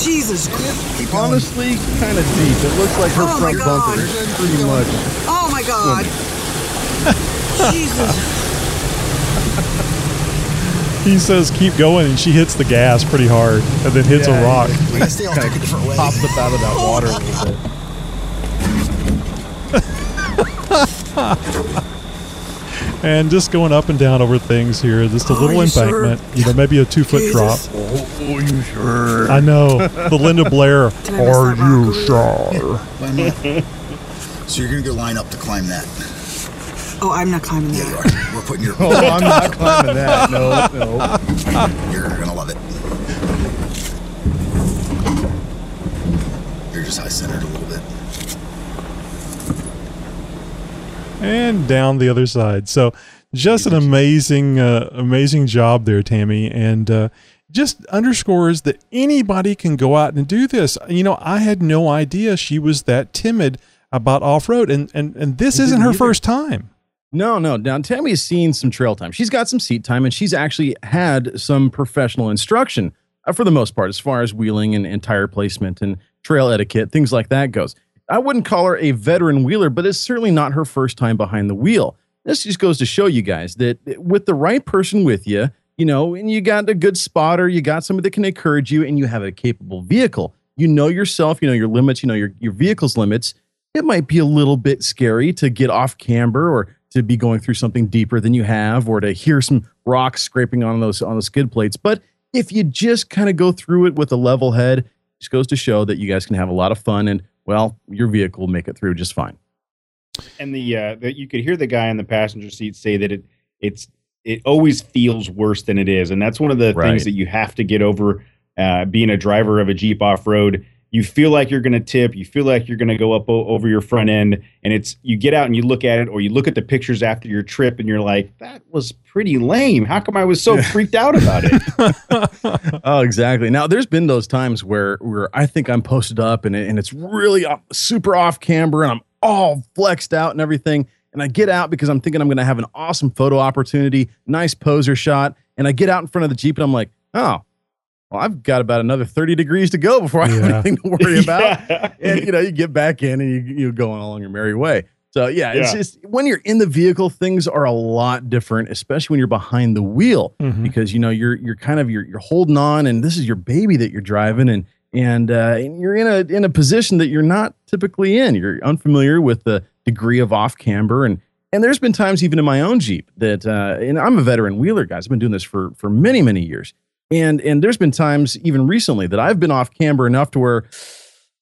S23: Jesus. Christ.
S4: Honestly, kind of deep. It looks like her
S23: Oh
S4: front bumper is pretty much.
S23: Oh my God. Jesus.
S3: He says keep going, and she hits the gas pretty hard, and then hits
S4: Yeah,
S3: a rock.
S22: We can stay on take a different way.
S4: Pops up out of that water a little bit.
S3: and just going up and down over things here. Just a
S22: Oh,
S3: little
S22: you sure?
S3: embankment, you know, maybe a two foot drop.
S22: Oh, oh, you sure?
S3: I know the Linda Blair.
S22: Did I miss
S3: Are you sure?
S22: So you're going to go line up to climb that.
S23: Oh, I'm not climbing
S22: Yeah,
S23: that.
S22: you are. We're putting your.
S4: Oh, I'm not climbing that. No, no.
S22: You're going to love it. You're just high centered a little bit.
S3: And down the other side. So just an amazing, uh, amazing job there, Tammy, and uh, just underscores that anybody can go out and do this. You know, I had no idea she was that timid about off road, and and and this isn't her
S4: either.
S3: first time.
S4: No, no. Now Tammy's seen some trail time. She's got some seat time, and she's actually had some professional instruction uh, for the most part, as far as wheeling and, and tire placement and trail etiquette, things like that goes. I wouldn't call her a veteran wheeler, but it's certainly not her first time behind the wheel. This just goes to show you guys that with the right person with you, you know, and you got a good spotter, you got somebody that can encourage you, and you have a capable vehicle. You know yourself, you know your limits, you know your, your vehicle's limits. It might be a little bit scary to get off camber or to be going through something deeper than you have or to hear some rocks scraping on those on the skid plates. But if you just kind of go through it with a level head, it just goes to show that you guys can have a lot of fun and well, your vehicle will make it through just fine.
S6: and the uh that you could hear the guy in the passenger seat say that it it's it always feels worse than it is and that's one of the
S4: Right.
S6: things that you have to get over uh being a driver of a jeep off road you feel like you're going to tip you feel like you're going to go up o- over your front end and it's you get out and you look at it or you look at the pictures after your trip and you're like that was pretty lame how come i was so freaked out about it
S4: oh, exactly. Now, there's been those times where where I think I'm posted up and, it, and it's really off- super off camber and I'm all flexed out and everything. And I get out because I'm thinking I'm going to have an awesome photo opportunity, nice poser shot. And I get out in front of the Jeep and I'm like, oh, well, I've got about another 30 degrees to go before I have
S3: Yeah.
S4: anything to worry about.
S6: Yeah.
S4: And, you know, you get back in and you, you go on along your merry way. So, yeah, it's just when you're in the vehicle, things are a lot different, especially when you're behind the wheel
S3: Mhm.
S4: because you know you're you're kind of you're, you're holding on and this is your baby that you're driving and and, uh, and you're in a in a position that you're not typically in you're unfamiliar with the degree of off camber and and there's been times even in my own jeep that uh, and i'm a veteran wheeler guys i've been doing this for for many many years and and there's been times even recently that i've been off camber enough to where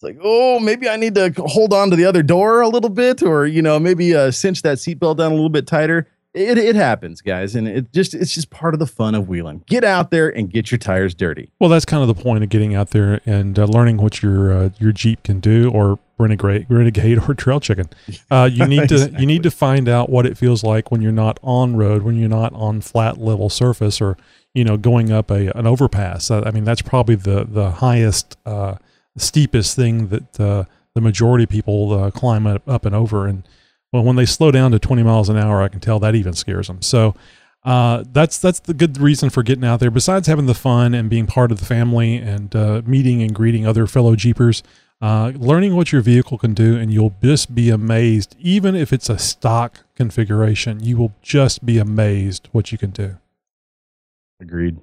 S4: it's like, oh, maybe I need to hold on to the other door a little bit, or you know, maybe uh, cinch that seatbelt down a little bit tighter. It, it happens, guys, and it just it's just part of the fun of wheeling. Get out there and get your tires dirty.
S3: Well, that's kind of the point of getting out there and uh, learning what your uh, your Jeep can do, or renegade, renegade, or trail chicken. Uh, you need to you need to find out what it feels like when you're not on road, when you're not on flat level surface, or you know going up a an overpass. I, I mean, that's probably the the highest, uh, steepest thing that uh, the majority of people uh, climb up, up and over. And well, when they slow down to 20 miles an hour, I can tell that even scares them. So uh, that's that's the good reason for getting out there. Besides having the fun and being part of the family and uh, meeting and greeting other fellow Jeepers, uh, learning what your vehicle can do, and you'll just be amazed. Even if it's a stock configuration, you will just be amazed what you can do.
S4: Agreed.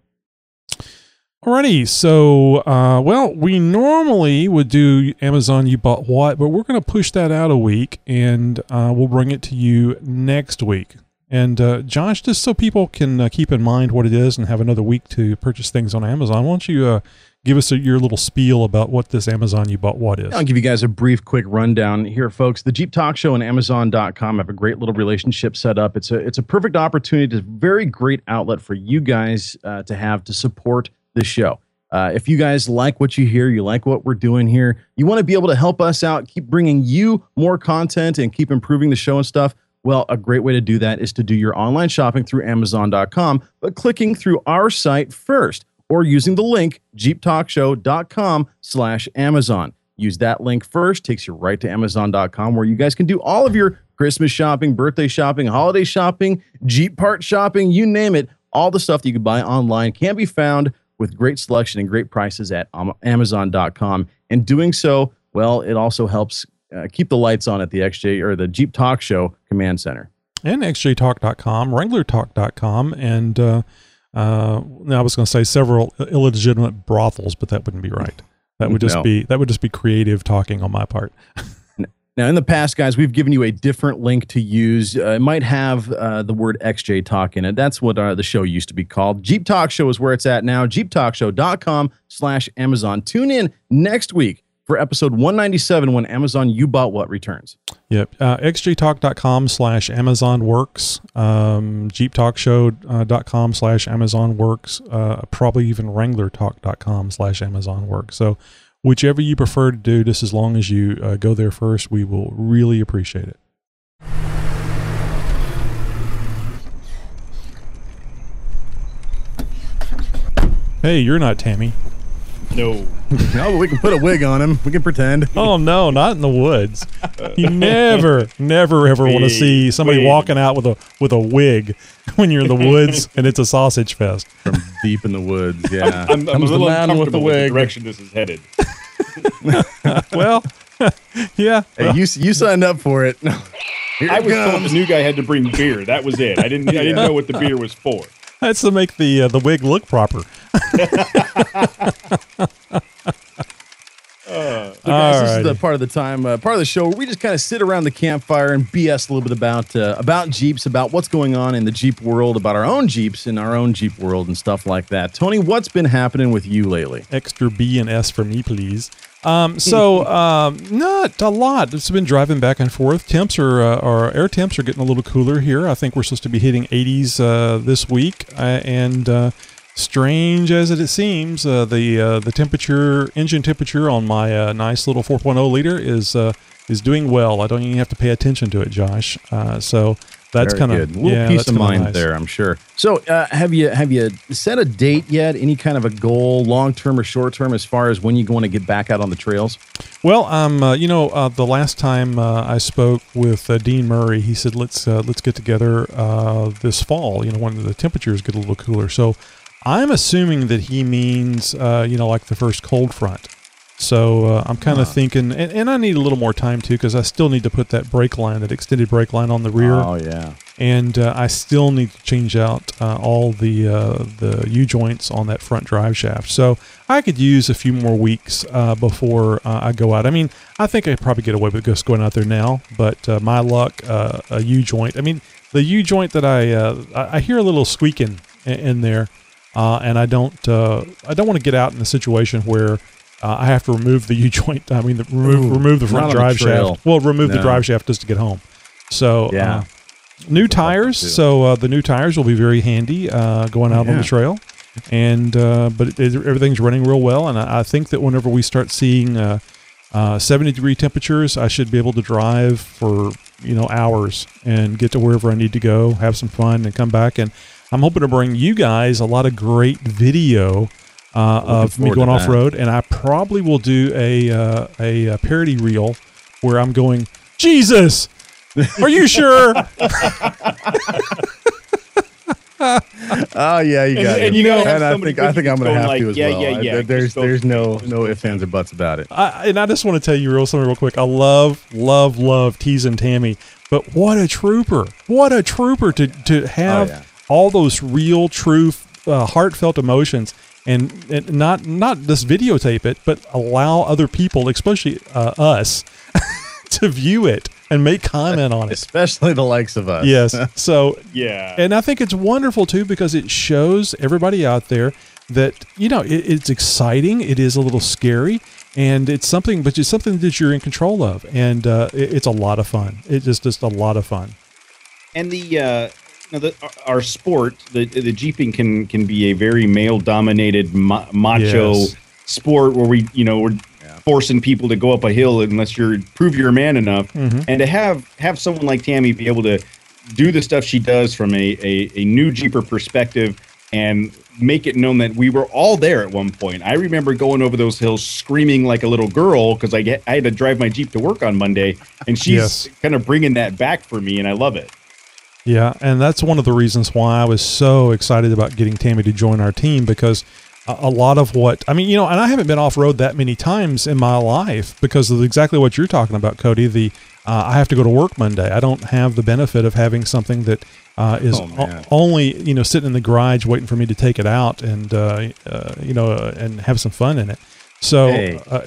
S3: Alrighty, so uh, well, we normally would do Amazon You Bought What, but we're going to push that out a week, and uh, we'll bring it to you next week. And uh, Josh, just so people can uh, keep in mind what it is and have another week to purchase things on Amazon, why don't you uh, give us a, your little spiel about what this Amazon you bought what is.
S4: I'll give you guys a brief, quick rundown here, folks. The Jeep Talk Show and Amazon.com have a great little relationship set up. It's a it's a perfect opportunity, it's a very great outlet for you guys uh, to have to support the show. Uh, if you guys like what you hear, you like what we're doing here, you want to be able to help us out, keep bringing you more content, and keep improving the show and stuff. Well, a great way to do that is to do your online shopping through Amazon.com, but clicking through our site first or using the link jeeptalkshow.com slash Amazon. Use that link first, takes you right to Amazon.com where you guys can do all of your Christmas shopping, birthday shopping, holiday shopping, Jeep part shopping, you name it. All the stuff that you can buy online can be found with great selection and great prices at Amazon.com. And doing so, well, it also helps uh, keep the lights on at the XJ or the Jeep Talk Show Command Center.
S3: and xjtalk.com, wranglertalk.com, and uh, uh, now I was going to say several illegitimate brothels, but that wouldn't be right. That would just
S4: No.
S3: be that would just be creative talking on my part.
S4: Now, in the past, guys, we've given you a different link to use. Uh, it might have uh, the word XJ Talk in it. That's what uh, the show used to be called. Jeep Talk Show is where it's at now. JeepTalkShow.com slash Amazon. Tune in next week for episode 197 when Amazon You Bought What returns.
S3: Yep. Uh, xjtalk.com slash Amazon Works, um, jeeptalkshow.com slash Amazon Works, uh, probably even wranglertalk.com slash Amazon Works. So whichever you prefer to do, just as long as you uh, go there first, we will really appreciate it. Hey, you're not Tammy.
S1: No.
S4: no, but we can put a wig on him. We can pretend.
S3: Oh no, not in the woods. You never, never, ever want to see somebody
S4: wig.
S3: walking out with a with a wig when you're in the woods and it's a sausage fest.
S4: From deep in the woods, yeah.
S1: I'm, I'm a
S4: Comes the
S1: little
S4: man with the
S1: uncomfortable
S4: wig.
S1: direction this is headed.
S3: well, yeah.
S4: Hey, you you signed up for it. Here
S1: I
S4: it
S1: was told the new guy had to bring beer. That was it. I didn't. I didn't know what the beer was for.
S3: That's to make the uh, the wig look proper.
S4: So guys, this is the part of the time, uh, part of the show where we just kind of sit around the campfire and BS a little bit about uh, about Jeeps, about what's going on in the Jeep world, about our own Jeeps in our own Jeep world and stuff like that. Tony, what's been happening with you lately?
S3: Extra B and S for me, please. Um, so um, not a lot. It's been driving back and forth. Temps are, uh, our air temps are getting a little cooler here. I think we're supposed to be hitting 80s uh, this week, uh, and uh, strange as it seems, uh, the uh, the temperature, engine temperature on my uh, nice little 4.0 liter is uh, is doing well. I don't even have to pay attention to it, Josh. Uh, so that's kind of
S4: A little
S3: yeah,
S4: peace of
S3: kinda
S4: mind
S3: nice.
S4: there, I'm sure. So, uh, have you have you set a date yet? Any kind of a goal, long term or short term, as far as when you want to get back out on the trails?
S3: Well, um, uh, you know, uh, the last time uh, I spoke with uh, Dean Murray, he said let's uh, let's get together uh, this fall. You know, when the temperatures get a little cooler. So, I'm assuming that he means uh, you know like the first cold front. So uh, I'm kind of thinking, and, and I need a little more time too because I still need to put that brake line, that extended brake line on the rear.
S4: Oh yeah.
S3: And uh, I still need to change out uh, all the uh, the U joints on that front drive shaft. So I could use a few more weeks uh, before uh, I go out. I mean, I think I probably get away with just going out there now. But uh, my luck, uh, a U joint. I mean, the U joint that I uh, I I hear a little squeaking in, in there, uh, and I don't uh, I don't want to get out in a situation where. Uh, I have to remove the U joint. I mean, the, remove
S4: Ooh,
S3: remove the front drive shaft. Well, remove the drive shaft just to get home. So
S4: Yeah.
S3: uh, new tires. So uh, the new tires will be very handy uh, going out on the trail. And uh, but it, it- everything's running real well, and I, I think that whenever we start seeing uh, uh, 70 degree temperatures, I should be able to drive for you know hours and get to wherever I need to go, have some fun, and come back. And I'm hoping to bring you guys a lot of great video uh, of me going off road, and I probably will do a uh, a, uh parody reel where I'm going, Jesus, are you sure?
S4: Oh yeah, you
S1: And-
S4: got it.
S1: and you gotta
S4: and I think I think I'm gonna
S1: going
S4: have
S1: like,
S4: to as
S1: yeah,
S4: well.
S1: yeah,
S4: I-
S1: yeah,
S4: There's there's no no ifs ands or buts about it.
S3: I, and I just want to tell you real something real quick. I love, love, love teasing Tammy, but what a trooper! What a trooper to to have
S4: yeah.
S3: all those real, true, uh, heartfelt emotions, and, and not not just videotape it, but allow other people, especially uh, us, to view it and make comment on it.
S4: Especially the likes of us.
S3: Yes. So
S6: yeah.
S3: and I think it's wonderful too because it shows everybody out there that you know it, it's exciting. It is a little scary, and it's something, but it's something that you're in control of, and uh, it, it's a lot of fun. It's just just a lot of fun.
S6: and the uh you know, the, our- our sport the the jeeping can can be a very male dominated ma- macho
S3: Yes.
S6: sport where we you know we're forcing people to go up a hill unless you're prove you're a man enough
S3: Mhm.
S6: and to have have someone like tammy be able to do the stuff she does from a, a, a new jeeper perspective and make it known that we were all there at one point i remember going over those hills screaming like a little girl because I, get- I had to drive my jeep to work on monday and she's
S3: Yes.
S6: kind of bringing that back for me and i love it
S3: Yeah, and that's one of the reasons why I was so excited about getting Tammy to join our team because a, a lot of what I mean, you know, and I haven't been off road that many times in my life because of exactly what you're talking about, Cody. The uh, I have to go to work Monday. I don't have the benefit of having something that uh, is
S4: Oh,
S3: o- only you know sitting in the garage waiting for me to take it out and uh, uh, you know uh, and have some fun in it. So,
S4: Hey.
S3: uh,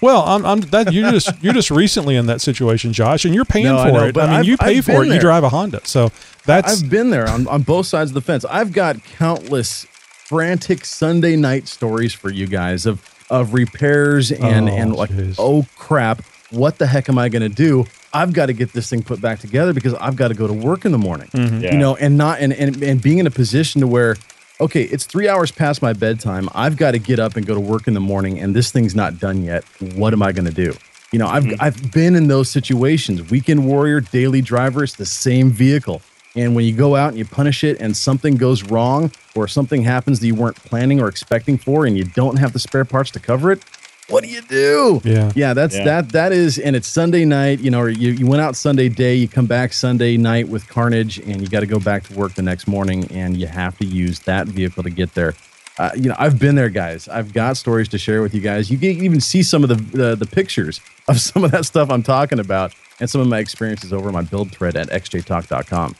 S3: well, I'm, I'm that you're just you're just recently in that situation, Josh, and you're paying
S4: No, I
S3: for
S4: know,
S3: it.
S4: but
S3: I mean,
S4: I've-
S3: you pay
S4: I've
S3: for
S4: been
S3: it. You drive a Honda, so that's
S4: I've been there on, on both sides of the fence. I've got countless frantic Sunday night stories for you guys of of repairs and
S3: Oh,
S4: and like
S3: jeez.
S4: oh crap, what the heck am I going to do? I've got to get this thing put back together because I've got to go to work in the morning.
S3: Mhm.
S6: Yeah.
S4: You know, and not and, and and being in a position to where okay, it's 3 hours past my bedtime. I've got to get up and go to work in the morning and this thing's not done yet. What am I going to do? You know, I've
S6: Mm-hmm.
S4: I've been in those situations. Weekend warrior, daily driver, it's the same vehicle. And when you go out and you punish it and something goes wrong or something happens that you weren't planning or expecting for and you don't have the spare parts to cover it, what do you do?
S3: Yeah.
S4: Yeah, that's
S6: Yeah.
S4: that that is and it's Sunday night, you know, or you, you went out Sunday day, you come back Sunday night with carnage and you got to go back to work the next morning and you have to use that vehicle to get there. Uh, you know, I've been there, guys. I've got stories to share with you guys. You can even see some of the, the the pictures of some of that stuff I'm talking about and some of my experiences over my build thread at xjtalk.com.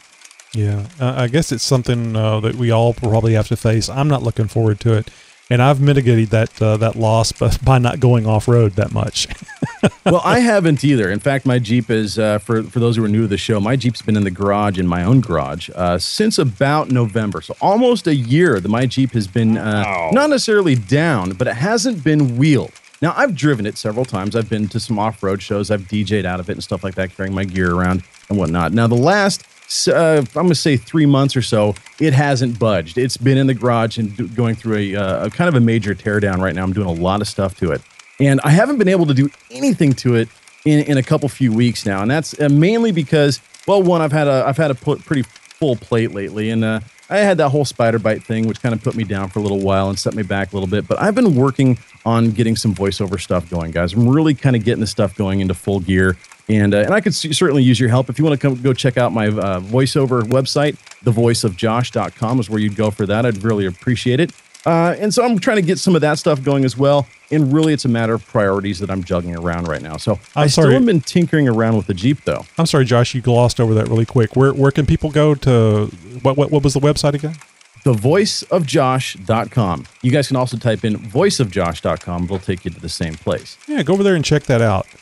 S3: Yeah, uh, I guess it's something uh, that we all probably have to face. I'm not looking forward to it, and I've mitigated that uh, that loss by, by not going off road that much.
S4: well, I haven't either. In fact, my Jeep is uh, for for those who are new to the show. My Jeep's been in the garage in my own garage uh, since about November, so almost a year. That my Jeep has been uh,
S6: Wow.
S4: not necessarily down, but it hasn't been wheeled. Now I've driven it several times. I've been to some off road shows. I've DJ'd out of it and stuff like that, carrying my gear around and whatnot. Now the last. Uh, I'm gonna say three months or so. It hasn't budged. It's been in the garage and going through a, uh, a kind of a major teardown right now. I'm doing a lot of stuff to it and I haven't been able to do anything to it in, in a couple few weeks now, and that's uh, mainly because well, one I've had a I've had a pretty full plate lately, and uh, I had that whole spider bite thing, which kind of put me down for a little while and set me back a little bit. But I've been working on getting some voiceover stuff going, guys. I'm really kind of getting the stuff going into full gear. And, uh, and I could certainly use your help. If you want to come go check out my uh, voiceover website, thevoiceofjosh.com is where you'd go for that. I'd really appreciate it. Uh, and so I'm trying to get some of that stuff going as well. And really, it's a matter of priorities that I'm juggling around right now. So
S3: I'm
S4: I still
S3: sorry.
S4: have been tinkering around with the Jeep, though.
S3: I'm sorry, Josh, you glossed over that really quick. Where where can people go to? What what, what was the website again?
S4: Thevoiceofjosh.com. You guys can also type in voiceofjosh.com. It'll take you to the same place.
S3: Yeah, go over there and check that out.
S4: And I've got some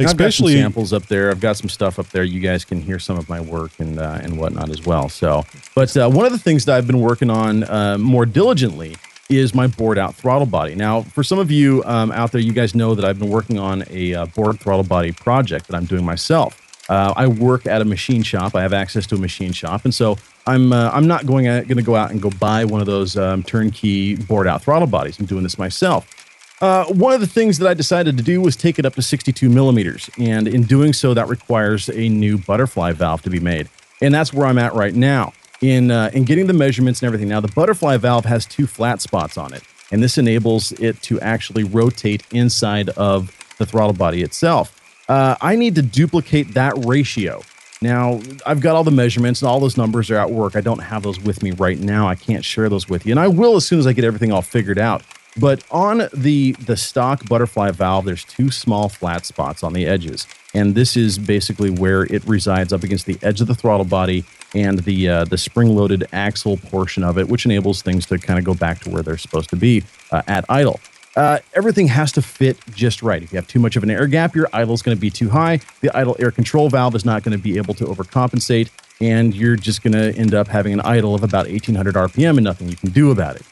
S3: Especially
S4: samples up there. I've got some stuff up there. You guys can hear some of my work and uh, and whatnot as well. So, but uh, one of the things that I've been working on uh, more diligently is my bored out throttle body. Now, for some of you um, out there, you guys know that I've been working on a uh, bored throttle body project that I'm doing myself. Uh, I work at a machine shop. I have access to a machine shop, and so I'm uh, I'm not going going to go out and go buy one of those um, turnkey bored out throttle bodies. I'm doing this myself. Uh, one of the things that I decided to do was take it up to 62 millimeters, and in doing so, that requires a new butterfly valve to be made, and that's where I'm at right now in uh, in getting the measurements and everything. Now, the butterfly valve has two flat spots on it, and this enables it to actually rotate inside of the throttle body itself. Uh, I need to duplicate that ratio. Now, I've got all the measurements and all those numbers are at work. I don't have those with me right now. I can't share those with you, and I will as soon as I get everything all figured out. But on the the stock butterfly valve, there's two small flat spots on the edges, and this is basically where it resides up against the edge of the throttle body and the uh, the spring loaded axle portion of it, which enables things to kind of go back to where they're supposed to be uh, at idle. Uh, everything has to fit just right. If you have too much of an air gap, your idle is going to be too high. The idle air control valve is not going to be able to overcompensate, and you're just going to end up having an idle of about 1800 RPM and nothing you can do about it.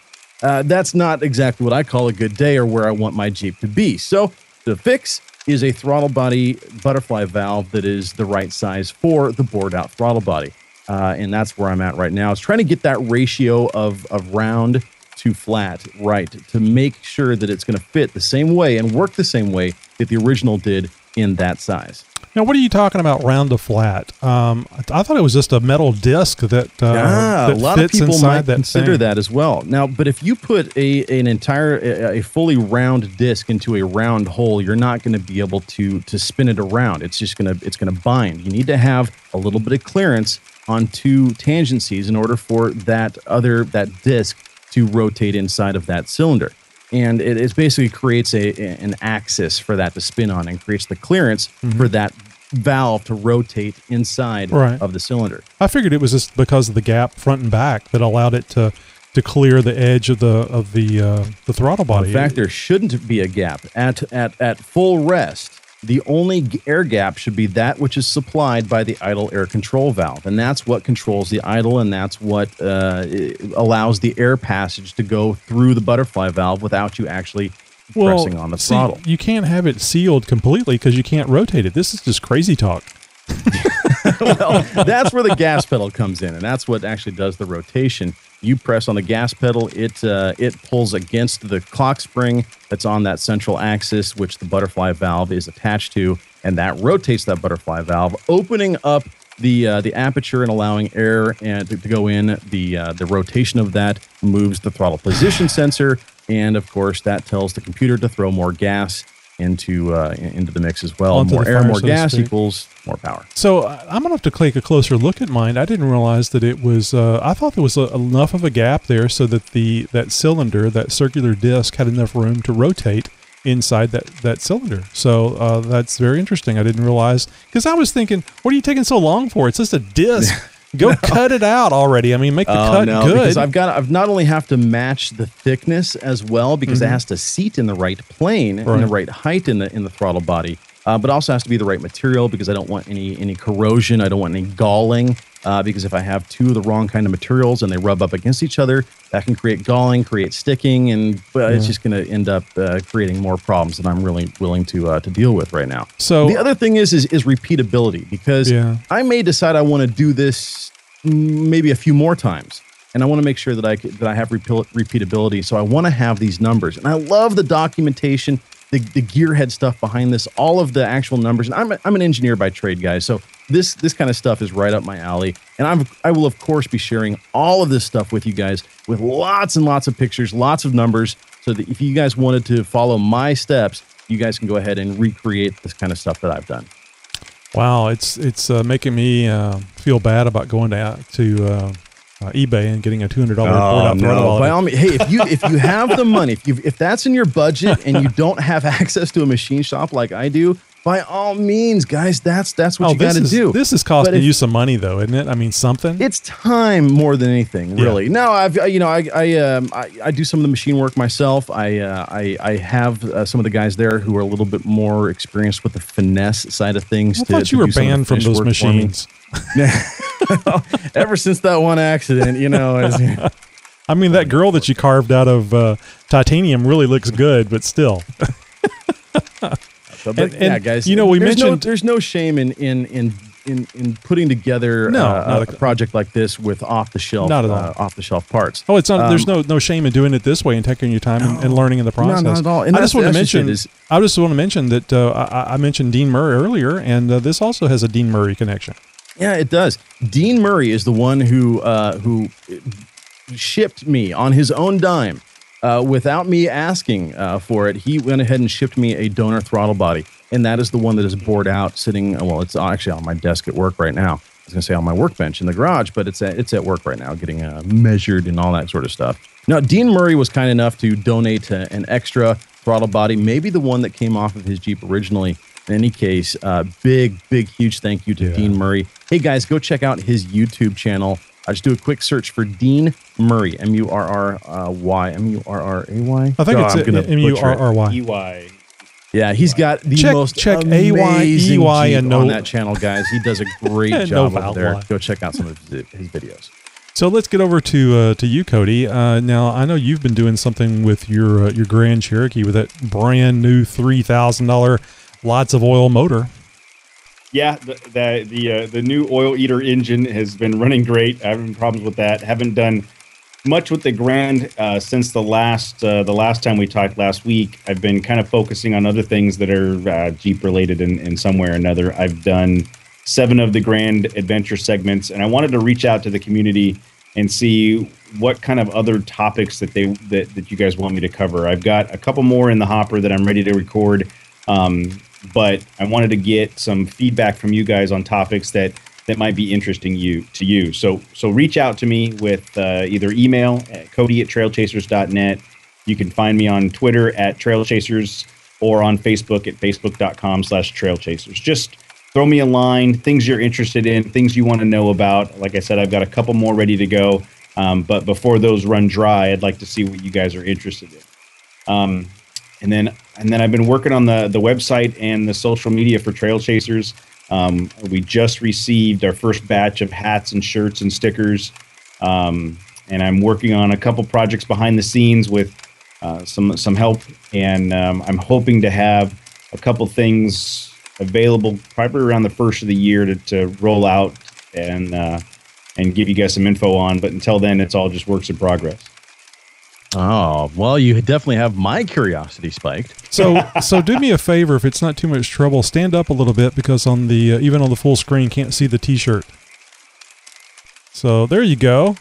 S4: Uh, that's not exactly what I call a good day or where I want my Jeep to be. So the fix is a throttle body butterfly valve that is the right size for the bored out throttle body. Uh, and that's where I'm at right now. Is trying to get that ratio of, of round to flat right to make sure that it's going to fit the same way and work the same way that the original did in that size.
S3: Now, what are you talking about round to flat? Um, I I thought it was just a metal disc that, uh,
S4: Ah,
S3: that
S4: a lot
S3: fits
S4: of people might
S3: that
S4: consider
S3: thing.
S4: that as well. Now, but if you put a an entire a, a fully round disc into a round hole, you're not going to be able to to spin it around. It's just gonna it's gonna bind. You need to have a little bit of clearance on two tangencies in order for that other that disc to rotate inside of that cylinder. And it, it basically creates a an axis for that to spin on and creates the clearance
S3: Mhm.
S4: for that valve to rotate inside
S3: Right.
S4: of the cylinder.
S3: I figured it was just because of the gap front and back that allowed it to to clear the edge of the of the uh, the throttle body.
S4: In fact, there shouldn't be a gap at at at full rest. The only air gap should be that which is supplied by the idle air control valve, and that's what controls the idle, and that's what uh, allows the air passage to go through the butterfly valve without you actually pressing on the
S3: see,
S4: throttle.
S3: You can't have it sealed completely because you can't rotate it. This is just crazy talk.
S4: well, that's where the gas pedal comes in, and that's what actually does the rotation. You press on the gas pedal; it uh, it pulls against the clock spring that's on that central axis, which the butterfly valve is attached to, and that rotates that butterfly valve, opening up the uh, the aperture and allowing air and to, to go in. The uh, the rotation of that moves the throttle position sensor, and of course that tells the computer to throw more gas into uh, into the mix as well.
S3: Onto
S4: more air,
S3: fire,
S4: more
S3: so
S4: gas equals more power.
S3: So I- I'm gonna have to take a closer look at mine. I didn't realize that it was. Uh, I thought there was a, enough of a gap there so that the that cylinder, that circular disc, had enough room to rotate inside that that cylinder. So uh, that's very interesting. I didn't realize because I was thinking, what are you taking so long for? It's just a disc. Go cut it out already. I mean, make the
S4: Oh,
S3: cut
S4: no,
S3: good.
S4: because I've got I've not only have to match the thickness as well because
S3: Mhm.
S4: it has to seat in the right plane and the
S3: Right.
S4: right height in the in the throttle body, uh, but also has to be the right material because I don't want any any corrosion. I don't want any galling uh, because if I have two of the wrong kind of materials and they rub up against each other, that can create galling, create sticking, and uh, it's just going to end up uh, creating more problems than I'm really willing to uh, to deal with right now.
S3: So-
S4: the other thing is is, is repeatability because
S3: Yeah.
S4: I may decide I want to do this maybe a few more times, and I want to make sure that I that I have repeal- repeatability. So I want to have these numbers, and I love the documentation, the, the gearhead stuff behind this, all of the actual numbers. And I'm a, I'm an engineer by trade, guys. So this this kind of stuff is right up my alley, and I'm I will of course be sharing all of this stuff with you guys with lots and lots of pictures, lots of numbers, so that if you guys wanted to follow my steps, you guys can go ahead and recreate this kind of stuff that I've done.
S3: Wow, it's it's uh, making me uh, feel bad about going to to uh, uh, eBay and getting a two hundred dollar bored out throttle
S4: Oh, By all means, hey, if you if you have the money, if you if that's in your budget and you don't have access to a machine shop like I do, by all means, guys, that's that's what
S3: oh,
S4: you got to do.
S3: this is costing
S4: if-
S3: you some money though, isn't it? I mean, something.
S4: It's time more than anything,
S3: Yeah.
S4: really. No, I've you know I I, um, I I do some of the machine work myself. I uh, I I have uh, some of the guys there who are a little bit more experienced with the finesse side of things.
S3: I
S4: to-
S3: thought you were
S4: do some of the
S3: banned from those machines.
S4: Ever since that one accident, you know. it's-
S3: I mean, that girl that you carved out of uh, titanium really looks good, but still.
S4: But,
S3: And-
S4: yeah, guys.
S3: you know, we
S4: there's no,
S3: mentioned-
S4: there's no shame in in in in, in putting together
S3: No,
S4: uh, a,
S3: a-
S4: project like this with off the shelf,
S3: Not at all.
S4: uh, off the shelf parts.
S3: Oh, it's not. there's
S4: Um,
S3: no no shame in doing it this way and taking your time and, and learning in the
S4: No, not
S3: process.
S4: at all. And
S3: I just want to
S4: that's just it,
S3: mention.
S4: is-
S3: I just want to mention that uh, I, I mentioned Dean Murray earlier, and uh, this also has a Dean Murray connection.
S4: Yeah, it does. Dean Murray is the one who uh, who shipped me on his own dime uh, without me asking uh, for it. He went ahead and shipped me a donor throttle body, and that is the one that is bored out, sitting. Well, it's actually on my desk at work right now. I was going to say on my workbench in the garage, but it's at, it's at work right now, getting uh, measured and all that sort of stuff. Now, Dean Murray was kind enough to donate uh, an extra throttle body, maybe the one that came off of his Jeep originally. In any case, uh, big, big, huge thank you to Dean Murray. Hey guys, go check out his YouTube channel. I just do a quick search for Dean Murray, M U R R Y, M U R R A Y.
S3: I think
S4: God,
S3: it's
S4: I'm
S3: M U R R Y.
S4: Yeah, he's got the
S3: Check-
S4: most
S3: check
S4: amazing
S3: AY, and no-
S4: on that channel, guys. He does a great job
S3: vowel
S4: over there. Go check out some of his, his videos.
S3: So let's get over to uh, to you, Cody. Uh, now I know you've been doing something with your uh, your Grand Cherokee with that brand new three thousand dollar lots of oil motor.
S6: Yeah, the the the, uh, the new oil eater engine has been running great. I haven't problems with that. Haven't done much with the Grand uh, since the last uh, the last time we talked last week. I've been kind of focusing on other things that are uh, Jeep related in, in some way or another. I've done seven of the Grand Adventure segments, and I wanted to reach out to the community and see what kind of other topics that they that, that you guys want me to cover. I've got a couple more in the hopper that I'm ready to record. Um, but I wanted to get some feedback from you guys on topics that that might be interesting you to you. So so reach out to me with uh, either email at Cody at trailchasers.net. You can find me on Twitter at trailchasers or on Facebook at facebook.com slash trailchasers. Just throw me a line, things you're interested in, things you want to know about. Like I said, I've got a couple more ready to go. Um, but before those run dry, I'd like to see what you guys are interested in. Um, and then and then I've been working on the the website and the social media for Trail Chasers. Um, we just received our first batch of hats and shirts and stickers, um, and I'm working on a couple projects behind the scenes with uh, some some help, and um, I'm hoping to have a couple things available probably around the first of the year to, to roll out and uh, and give you guys some info on. But until then, it's all just works in progress.
S4: Oh, well, you definitely have my curiosity spiked.
S3: So so do me a favor if it's not too much trouble, stand up a little bit because on the uh, even on the full screen can't see the T-shirt. So there you go.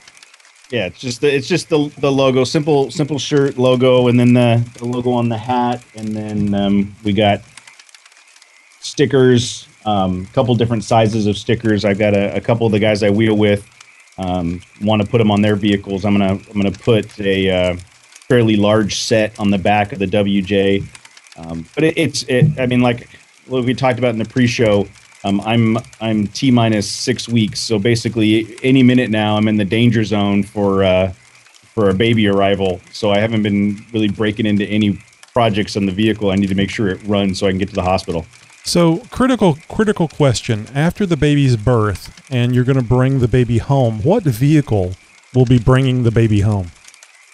S6: Yeah, it's just the, it's just the the logo, simple simple shirt logo, and then the, the logo on the hat, and then um, we got stickers, a um, couple different sizes of stickers. I've got a, a couple of the guys I wheel with um, want to put them on their vehicles. I'm gonna I'm gonna put a uh, fairly large set on the back of the WJ, um, but it, it's it. I mean, like what we talked about in the pre-show. Um, I'm I'm t minus six weeks, so basically any minute now I'm in the danger zone for uh, for a baby arrival. So I haven't been really breaking into any projects on the vehicle. I need to make sure it runs so I can get to the hospital.
S3: So critical critical question: After the baby's birth, and you're going to bring the baby home, what vehicle will be bringing the baby home?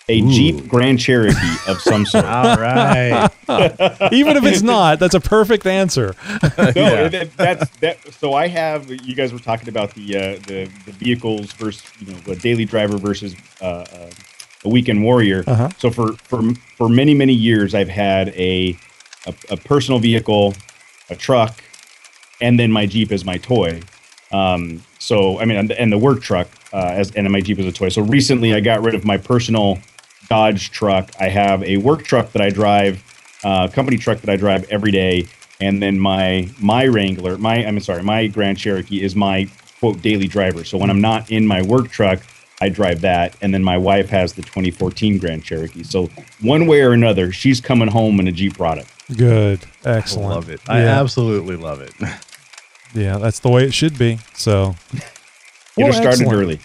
S6: A Jeep Grand Cherokee of some sort.
S4: All right.
S3: Even if it's not, that's a perfect answer.
S6: no,
S4: Yeah.
S6: that, that's that. So I have. You guys were talking about the uh, the the vehicles versus you know a daily driver versus uh, uh, a weekend warrior.
S3: Uh-huh.
S6: So for for for many many years, I've had a, a a personal vehicle, a truck, and then my Jeep is my toy. Um, so I mean, and, the work truck uh, as and my Jeep is a toy. So recently, I got rid of my personal Dodge truck. I have a work truck that I drive, uh, company truck that I drive every day, and then my my Wrangler, my I'm sorry, my Grand Cherokee is my quote daily driver. So when I'm not in my work truck, I drive that, and then my wife has the 2014 Grand Cherokee. So one way or another, she's coming home in a Jeep product.
S3: Good, excellent.
S4: I love it. I absolutely love it.
S3: Yeah, that's the way it should be. So
S6: Get
S3: Well,
S6: her started
S3: excellent.
S6: early.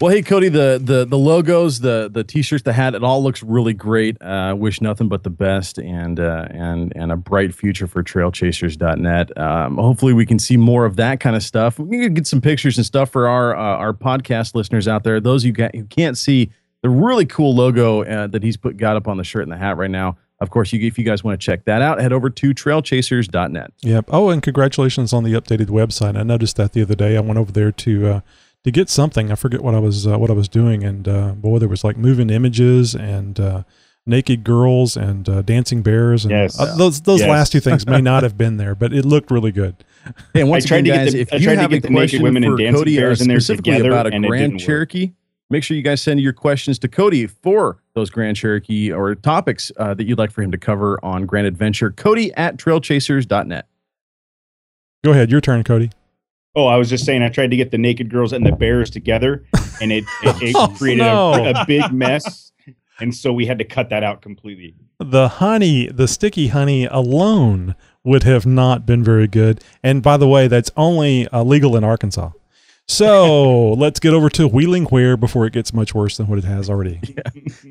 S4: Well, hey Cody, the the the logos, the the t-shirts, the hat, it all looks really great. Uh, wish nothing but the best and uh, and and a bright future for trailchasers.net. Um, hopefully we can see more of that kind of stuff. We can get some pictures and stuff for our uh, our podcast listeners out there. Those you got who can't see the really cool logo uh, that he's put got up on the shirt and the hat right now. Of course, you if you guys want to check that out, head over to trailchasers.net.
S3: Yep. Oh, and congratulations on the updated website. I noticed that the other day. I went over there to uh, to get something. I forget what I was uh, what I was doing, and uh, boy, there was like moving images and uh, naked girls and uh, dancing bears. And
S6: Yes.
S3: uh, those those
S6: Yes.
S3: last two things may not have been there, but it looked really good.
S4: And once
S6: I tried
S4: again,
S6: to get
S4: guys,
S6: the-
S4: if
S6: I
S4: you
S6: tried to
S4: have
S6: get
S4: a
S6: the naked
S4: question
S6: women and
S4: for
S6: dancing
S4: Cody
S6: bears in there
S4: specifically
S6: together,
S4: about a
S6: and it
S4: Grand
S6: didn't work.
S4: Cherokee, make sure you guys send your questions to Cody for those Grand Cherokee or topics uh, that you'd like for him to cover on Grand Adventure. Cody at trailchasers.net.
S3: Go ahead, your turn, Cody.
S6: Oh, I was just saying, I tried to get the naked girls and the bears together, and it it, it
S3: Oh,
S6: created
S3: no.
S6: a, a big mess, and so we had to cut that out completely.
S3: The honey, the sticky honey alone would have not been very good. And by the way, that's only uh, legal in Arkansas. So let's get over to Wheeling Where before it gets much worse than what it has already.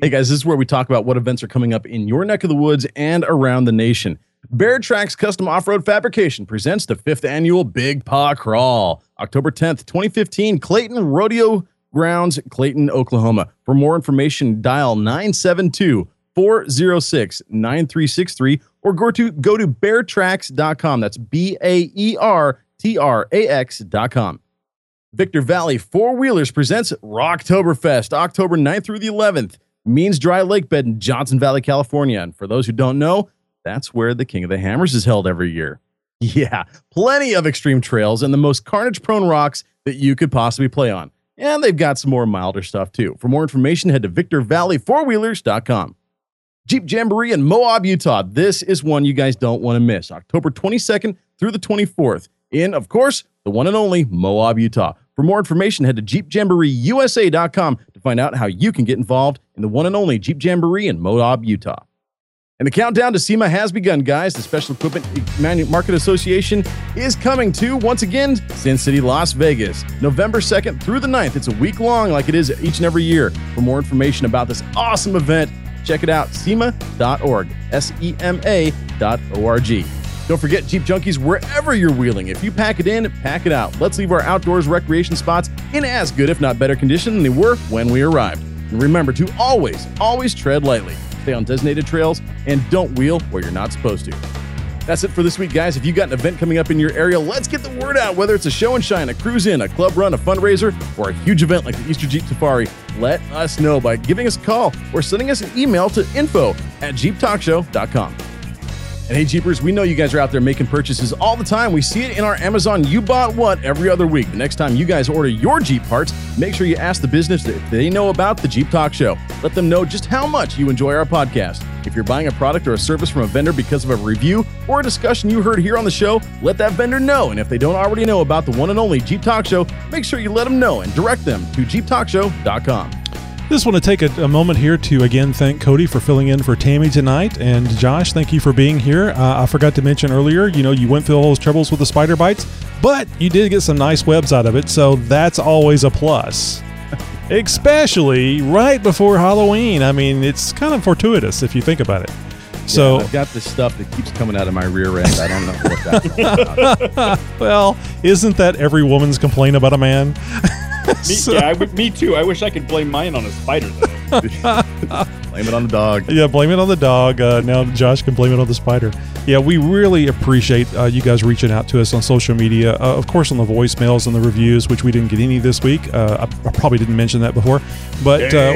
S4: Hey guys, this is where we talk about what events are coming up in your neck of the woods and around the nation. Baer Trax Custom Off-Road Fabrication presents the fifth annual Big Paw Crawl, October 10th, 2015, Clayton Rodeo Grounds, Clayton, Oklahoma. For more information, dial 972 406 9363 or go to go to baertrax.com. That's B A E R T R A X.com. Victor Valley Four Wheelers presents Rocktoberfest, October 9th through the 11th. Means Dry Lake Bed in Johnson Valley, California. And for those who don't know, that's where the King of the Hammers is held every year. Yeah, plenty of extreme trails and the most carnage prone rocks that you could possibly play on. And they've got some more milder stuff too. For more information, head to victorvalley4wheelers.com. Jeep Jamboree in Moab, Utah. This is one you guys don't want to miss. October 22nd through the 24th in, of course, the one and only Moab, Utah. For more information, head to jeepjamboreeusa.com to find out how you can get involved in the one and only Jeep Jamboree in Moab, Utah. And the countdown to SEMA has begun, guys. The Special Equipment Market Association is coming to, once again, Sin City, Las Vegas, November 2nd through the 9th. It's a week long, like it is each and every year. For more information about this awesome event, check it out, SEMA.org, S E M A dot O R G. Don't forget, Jeep Junkies, wherever you're wheeling, if you pack it in, pack it out. Let's leave our outdoors recreation spots in as good, if not better condition than they were when we arrived. And remember to always, always tread lightly, stay on designated trails, and don't wheel where you're not supposed to. That's it for this week, guys. If you got an event coming up in your area, let's get the word out. Whether it's a show and shine, a cruise in, a club run, a fundraiser, or a huge event like the Easter Jeep Safari, let us know by giving us a call or sending us an email to info at jeeptalkshow.com. And hey, Jeepers, we know you guys are out there making purchases all the time. We see it in our Amazon You Bought What every other week. The next time you guys order your Jeep parts, make sure you ask the business if they know about the Jeep Talk Show. Let them know just how much you enjoy our podcast. If you're buying a product or a service from a vendor because of a review or a discussion you heard here on the show, let that vendor know. And if they don't already know about the one and only Jeep Talk Show, make sure you let them know and direct them to jeeptalkshow.com.
S3: Just want to take a, a moment here to again thank Cody for filling in for Tammy tonight, and Josh, thank you for being here. Uh, I forgot to mention earlier, you know, you went through all those troubles with the spider bites, but you did get some nice webs out of it, so that's always a plus. Especially right before Halloween. I mean, it's kind of fortuitous if you think about it. So
S4: Yeah, I've got this stuff that keeps coming out of my rear end. I don't know what that's about.
S3: well, isn't that every woman's complaint about a man?
S6: Me, yeah, I me too. I wish I could blame mine on a spider. Though.
S4: blame it on the dog.
S3: Yeah, blame it on the dog. Uh, now Josh can blame it on the spider. Yeah, we really appreciate uh, you guys reaching out to us on social media. Uh, of course, on the voicemails and the reviews, which we didn't get any this week. Uh, I, I probably didn't mention that before, but uh,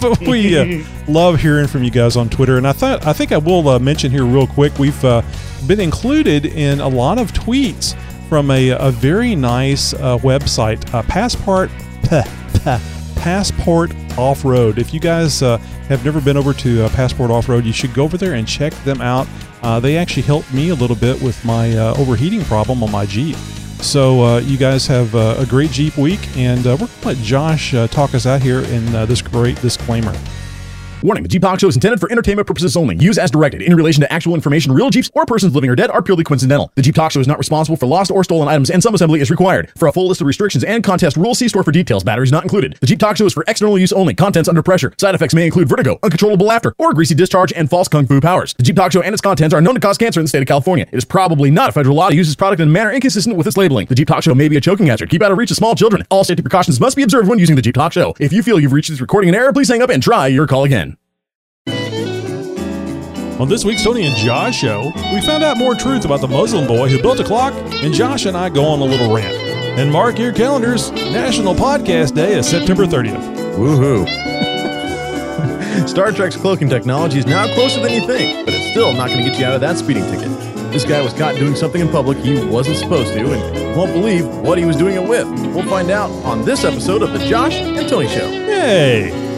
S3: but we uh, love hearing from you guys on Twitter. And I thought I think I will uh, mention here real quick. We've uh, been included in a lot of tweets from a, a very nice uh, website, uh, Passport Passport Off Road. If you guys uh, have never been over to uh, Passport Off Road, you should go over there and check them out. Uh, they actually helped me a little bit with my uh, overheating problem on my Jeep. So uh, you guys have uh, a great Jeep week, and we're going to let Josh talk us out here in this great disclaimer.
S24: Warning, the Jeep Talk Show is intended for entertainment purposes only. Use as directed. In relation to actual information, real Jeeps or persons living or dead are purely coincidental. The Jeep Talk Show is not responsible for lost or stolen items and some assembly is required. For a full list of restrictions and contest rules, see store for details. Batteries not included. The Jeep Talk Show is for external use only. Contents under pressure. Side effects may include vertigo, uncontrollable laughter, or greasy discharge and false kung fu powers. The Jeep Talk Show and its contents are known to cause cancer in the state of California. It is probably not a federal law to use this product in a manner inconsistent with its labeling. The Jeep Talk Show may be a choking hazard. Keep out of reach of small children. All safety precautions must be observed when using the Jeep Talk Show. If you feel you've reached this recording in error, please hang up and try your call again.
S3: On this week's Tony and Josh show, we found out more truth about the Muslim boy who built a clock, and Josh and I go on a little rant. And mark your calendars, National Podcast Day is September 30th.
S4: Woohoo. Star Trek's cloaking technology is now closer than you think, but it's still not going to get you out of that speeding ticket. This guy was caught doing something in public he wasn't supposed to, and you won't believe what he was doing it with. We'll find out on this episode of The Josh and Tony Show.
S3: Yay!